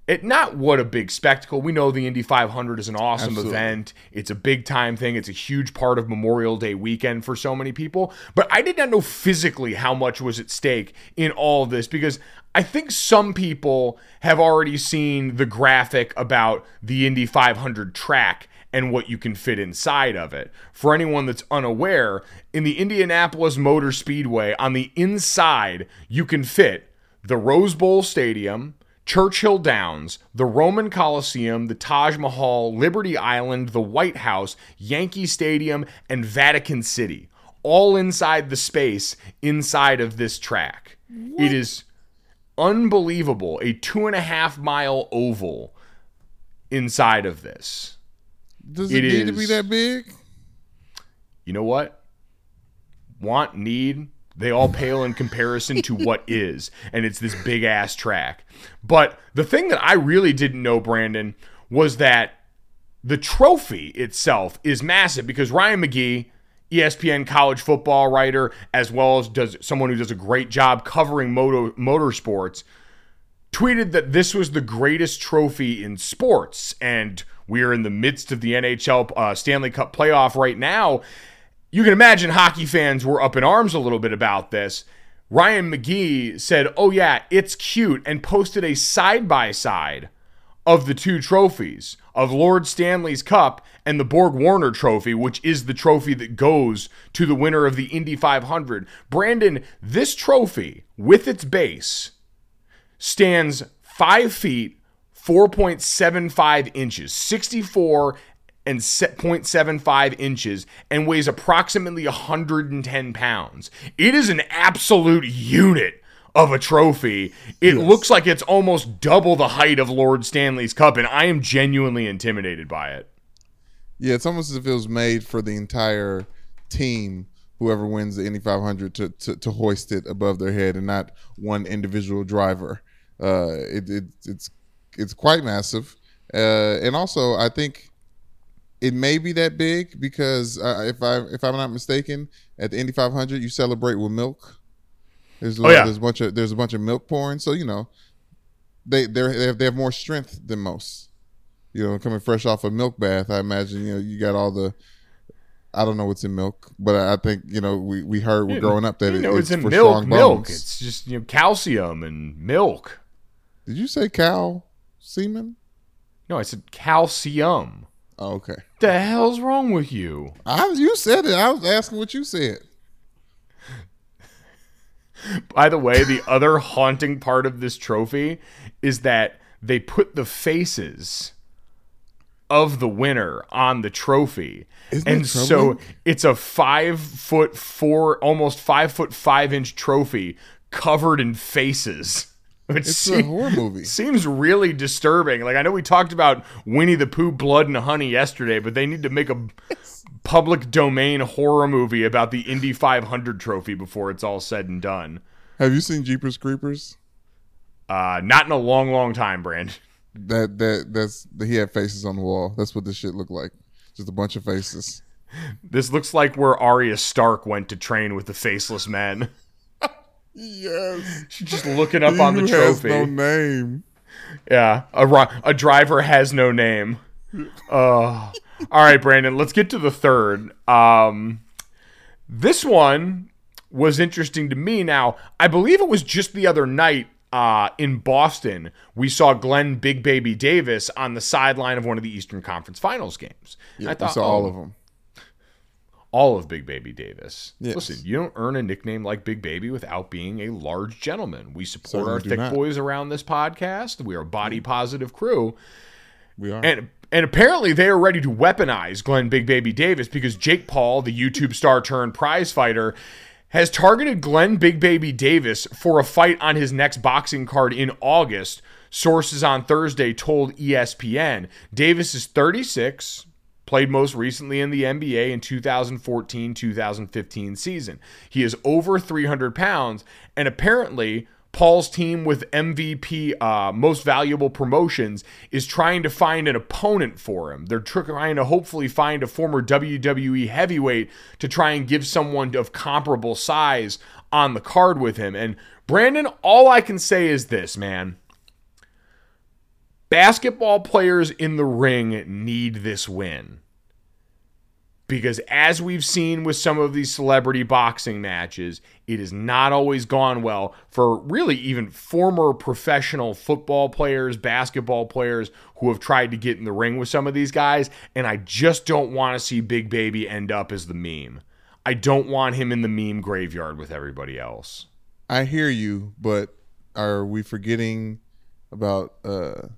It not what a big spectacle. We know the Indy 500 is an awesome Absolutely. event. It's a big time thing. It's a huge part of Memorial Day weekend for so many people. But I did not know physically how much was at stake in all of this because I think some people have already seen the graphic about the Indy 500 track and what you can fit inside of it. For anyone that's unaware, in the Indianapolis Motor Speedway, on the inside, you can fit the Rose Bowl Stadium, Churchill Downs, the Roman Coliseum, the Taj Mahal, Liberty Island, the White House, Yankee Stadium, and Vatican City. All inside the space inside of this track. It is unbelievable. A two and a half mile oval inside of this. Does it, It need to be that big? you know what? Want, need, they all pale in comparison to what is. And it's this big ass track. But the thing that I really didn't know, Brandon, was that the trophy itself is massive because Ryan McGee, ESPN college football writer, as well as does someone who does a great job covering moto motorsports, tweeted that this was the greatest trophy in sports, and we're in the midst of the NHL uh, Stanley Cup playoff right now. You can imagine hockey fans were up in arms a little bit about this. Ryan McGee said, "Oh yeah, it's cute," and posted a side by side of the two trophies of Lord Stanley's Cup and the Borg Warner Trophy, which is the trophy that goes to the winner of the Indy 500. Brandon, this trophy with its base stands five feet, 4.75 inches, 64 and se- 0.75 inches, and weighs approximately 110 pounds. It is an absolute unit of a trophy. It looks like it's almost double the height of Lord Stanley's Cup, and I am genuinely intimidated by it. Yeah, it's almost as if it was made for the entire team, whoever wins the Indy 500, to, to, to hoist it above their head and not one individual driver. Uh, it, it, it's it's quite massive, uh, and also I think it may be that big because uh, if I if I'm not mistaken, at the Indy 500 you celebrate with milk. There's a, lot, yeah. there's a bunch of there's a bunch of milk pouring, so you know they they're, they have, they have more strength than most. You know, coming fresh off a milk bath, I imagine you know you got all the. I don't know what's in milk, but I think you know we, we heard we're growing up that you it- know, it's, in for milk. strong Milk. bones. It's just you know calcium and milk. Did you say cow semen? No, I said calcium. Oh, okay. The hell's wrong with you? I you said it. I was asking what you said. By the way, the other haunting part of this trophy is that they put the faces of the winner on the trophy. Isn't and so it's a five foot four, almost five foot five inch trophy covered in faces. Which It's se- a horror movie. Seems really disturbing. Like I know we talked about Winnie the Pooh, Blood and Honey yesterday, but they need to make a public domain horror movie about the Indy 500 trophy before it's all said and done. Have you seen Jeepers Creepers? Uh, not in a long, long time, Brand. That that that's he had faces on the wall. That's what this shit looked like. Just a bunch of faces. This looks like where Arya Stark went to train with the faceless men. Yes. She's just looking up on the He has trophy. no name. yeah, a, a driver has no name. Uh, all right, Brandon, let's get to the third. Um, this one was interesting to me. Now, I believe it was just the other night uh, in Boston, we saw Glenn Big Baby Davis on the sideline of one of the Eastern Conference Finals games. Yeah, I we saw oh, all of them. All of Big Baby Davis. Yes. Listen, you don't earn a nickname like Big Baby without being a large gentleman. We support Certainly our thick not. boys around this podcast. We are a body positive crew. We are. And and apparently they are ready to weaponize Glenn Big Baby Davis because Jake Paul, the YouTube star turned prize fighter, has targeted Glenn Big Baby Davis for a fight on his next boxing card in August. Sources on Thursday told ESPN. Davis is 36, played most recently in the NBA in 2014 2015 season. He is over 300 pounds, and apparently, Paul's team with MVP, uh, most valuable promotions, is trying to find an opponent for him. They're trying to hopefully find a former WWE heavyweight to try and give someone of comparable size on the card with him. And Brandon, all I can say is this, man. Basketball players in the ring need this win. Because as we've seen with some of these celebrity boxing matches, it has not always gone well for really even former professional football players, basketball players who have tried to get in the ring with some of these guys. And I just don't want to see Big Baby end up as the meme. I don't want him in the meme graveyard with everybody else. I hear you, but are we forgetting about uh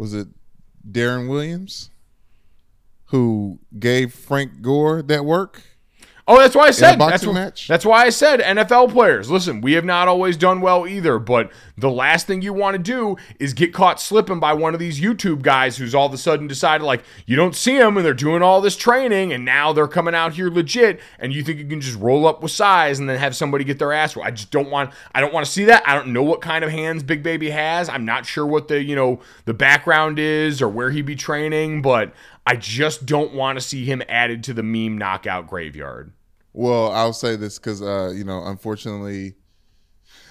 was it Deron Williams who gave Frank Gore that work? Oh, that's why I said that's, match? that's why I said NFL players. Listen, we have not always done well either, but the last thing you want to do is get caught slipping by one of these YouTube guys who's all of a sudden decided like you don't see them and they're doing all this training and now they're coming out here legit and you think you can just roll up with size and then have somebody get their ass. I just don't want. I don't want to see that. I don't know what kind of hands Big Baby has. I'm not sure what the you know the background is or where he be training, but I just don't want to see him added to the meme knockout graveyard. Well, I'll say this because uh, you know, unfortunately,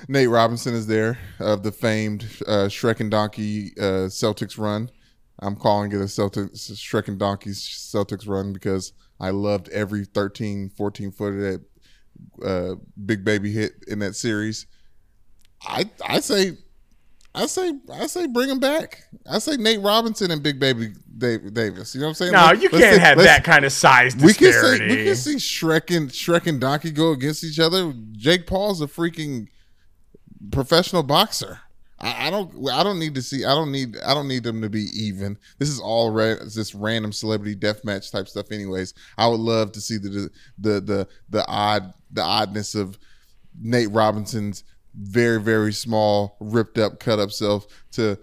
Nate Robinson is there of the famed uh, Shrek and Donkey uh, Celtics run. I'm calling it a Celtics Shrek and Donkey Celtics run because I loved every 13, 14 footer that uh, Big Baby hit in that series. I I say. I say, I say, bring him back. I say Nate Robinson and Big Baby Dave, Davis. You know what I'm saying? No, Let's- you can't say- have that kind of size we can disparity. see we can see Shrek and Shrek and Donkey go against each other. Jake Paul's a freaking professional boxer. I, I don't I don't need to see I don't need I don't need them to be even. This is all ra- this random celebrity death match type stuff. Anyways, I would love to see the the the the odd the oddness of Nate Robinson's very very small ripped up cut up self to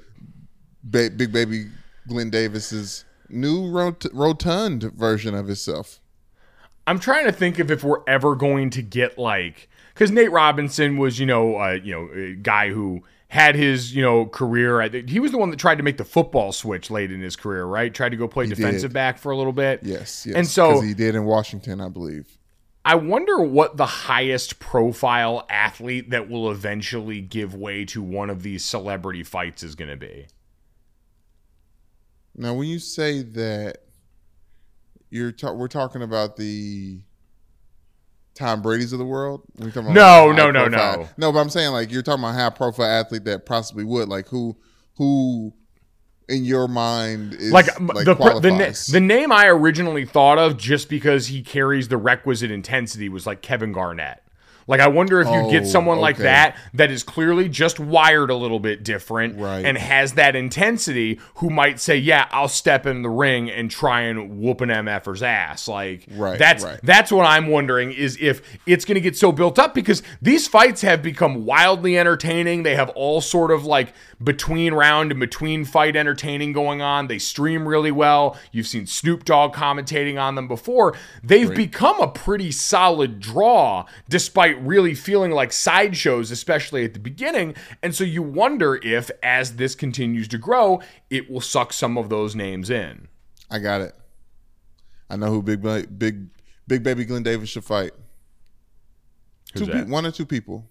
ba- big baby Glenn Davis's new rot- rotund version of himself. I'm trying to think of if we're ever going to get like because Nate Robinson was you know uh, you know a guy who had his you know career. He was the one that tried to make the football switch late in his career, right? Tried to go play He defensive did. back for a little bit. Yes, yes. And so he did in Washington, I believe. I wonder what the highest profile athlete that will eventually give way to one of these celebrity fights is going to be. Now, when you say that, you're ta- we're talking about the Tom Brady's of the world. We're talking No, no, no, profile- no. no. But I'm saying like you're talking about high profile athlete that possibly would like who who in your mind is like, like, the, the, the name I originally thought of just because he carries the requisite intensity was like Kevin Garnett. Like I wonder if you get Oh, someone like that that is clearly just wired a little bit different Right. and has that intensity who might say, "Yeah, I'll step in the ring and try and whoop an MFer's ass." Like Right, that's right. that's what I'm wondering is if it's going to get so built up because these fights have become wildly entertaining. They have all sort of like between round and between fight entertaining going on. They stream really well. You've seen Snoop Dogg commentating on them before. They've become a pretty solid draw despite really feeling like sideshows, especially at the beginning. And so you wonder if as this continues to grow, it will suck some of those names in. I got it. I know who big big big baby Glenn Davis should fight. Who's two pe- one or two people.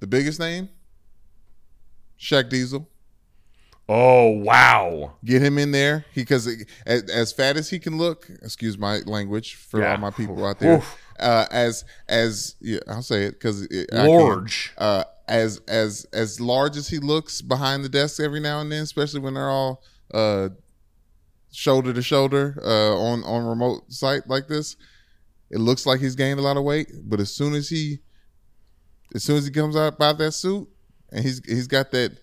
The biggest name, Shaq Diesel. Oh wow. Get him in there because as, as fat as he can look, excuse my language for Yeah. all my people out there. Uh, as as yeah, I'll say it because Large. Uh, as as as large as he looks behind the desk every now and then, especially when they're all uh, shoulder to shoulder uh, on on remote site like this, it looks like he's gained a lot of weight. But as soon as he as soon as he comes out by that suit and he's he's got that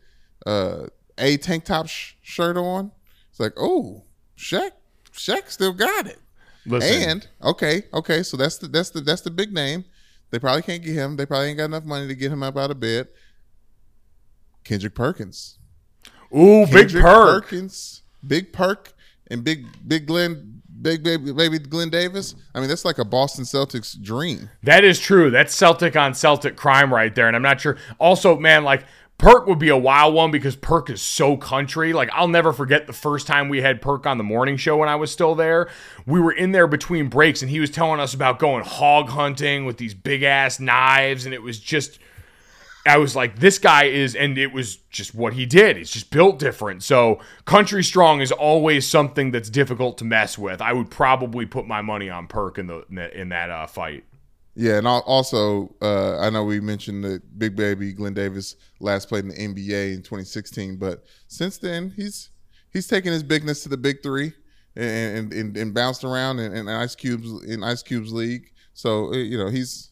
uh, a tank top sh- shirt on, it's like oh Shaq Shaq still got it. Listen. And okay, okay, so that's the that's the that's the big name. They probably can't get him. They probably ain't got enough money to get him up out of bed. Kendrick Perkins. Ooh, big perk. Perkins, Big Perk, and Big Big Glenn, Big Baby Baby Glenn Davis. I mean, that's like a Boston Celtics dream. That is true. That's Celtic on Celtic crime right there. And I'm not sure. Also, man, like Perk would be a wild one because Perk is so country. Like I'll never forget the first time we had Perk on the morning show when I was still there. We were in there between breaks and he was telling us about going hog hunting with these big ass knives and it was just I was like, this guy is, and it was just what he did. He's just built different. So, country strong is always something that's difficult to mess with. I would probably put my money on Perk in the in that uh, fight. Yeah, and also uh, I know we mentioned that Big Baby Glenn Davis last played in the NBA in 2016, but since then he's he's taken his bigness to the Big Three and and, and bounced around in, in Ice Cube's in Ice Cube's league. So you know he's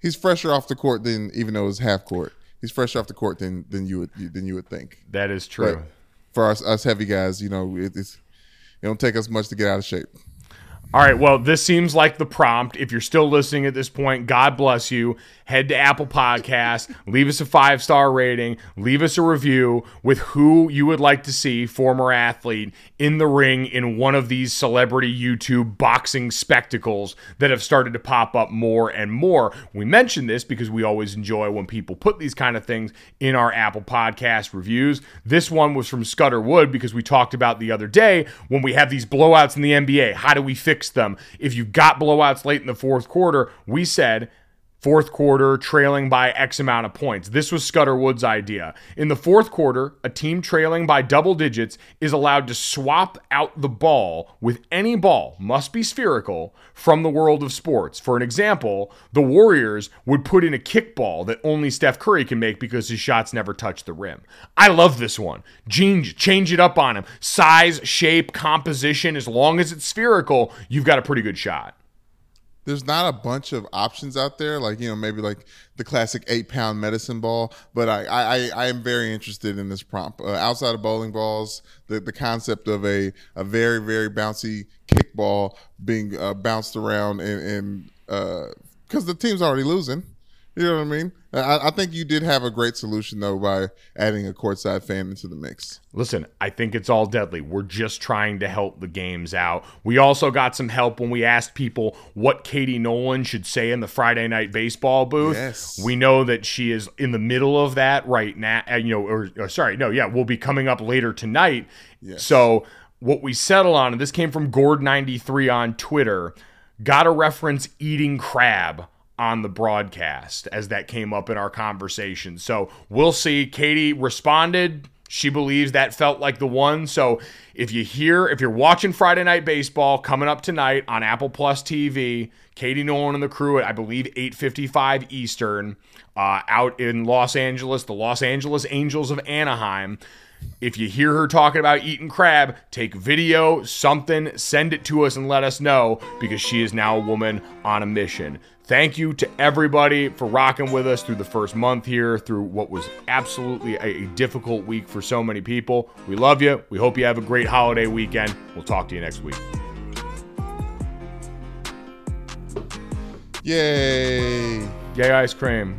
he's fresher off the court than even though it's half court. He's fresher off the court than than you would than you would think. That is true. But for us us heavy guys, you know, it, it's it don't take us much to get out of shape. All right, well, this seems like the prompt. If you're still listening at this point, God bless you. Head to Apple Podcasts, leave us a five star rating, leave us a review with who you would like to see, former athlete, in the ring in one of these celebrity YouTube boxing spectacles that have started to pop up more and more. We mention this because we always enjoy when people put these kind of things in our Apple Podcast reviews. This one was from Scudder Wood because we talked about the other day when we have these blowouts in the NBA. How do we fix them? If you've got blowouts late in the fourth quarter, we said fourth quarter trailing by X amount of points. This was Scudder Wood's idea. In the fourth quarter, a team trailing by double digits is allowed to swap out the ball with any ball, must be spherical, from the world of sports. For an example, the Warriors would put in a kickball that only Steph Curry can make because his shots never touch the rim. I love this one. Change, change it up on him. Size, shape, composition, as long as it's spherical, you've got a pretty good shot. There's not a bunch of options out there, like you know maybe like the classic eight pound medicine ball. But I I, I am very interested in this prompt. Uh, outside of bowling balls, the the concept of a a very very bouncy kickball being uh, bounced around and and because the team's already losing. You know what I mean? I, I think you did have a great solution though by adding a courtside fan into the mix. Listen, I think it's all deadly. We're just trying to help the games out. We also got some help when we asked people what Katie Nolan should say in the Friday night baseball booth. Yes. We know that she is in the middle of that right now. uh, You know, or, or sorry, no, yeah, we'll be coming up later tonight. So what we settle on, and this came from Gord93 on Twitter, got to reference eating crab on the broadcast as that came up in our conversation. So we'll see. Katie responded. She believes that felt like the one. So if you hear, if you're watching Friday Night Baseball coming up tonight on Apple Plus TV, Katie Nolan and the crew at I believe 8:55 Eastern, uh, out in Los Angeles, the Los Angeles Angels of Anaheim. If you hear her talking about eating crab, take video, something, send it to us and let us know because she is now a woman on a mission. Thank you to everybody for rocking with us through the first month here, through what was absolutely a, difficult week for so many people. We love you. We hope you have a great holiday weekend. We'll talk to you next week. Yay! Yay, ice cream.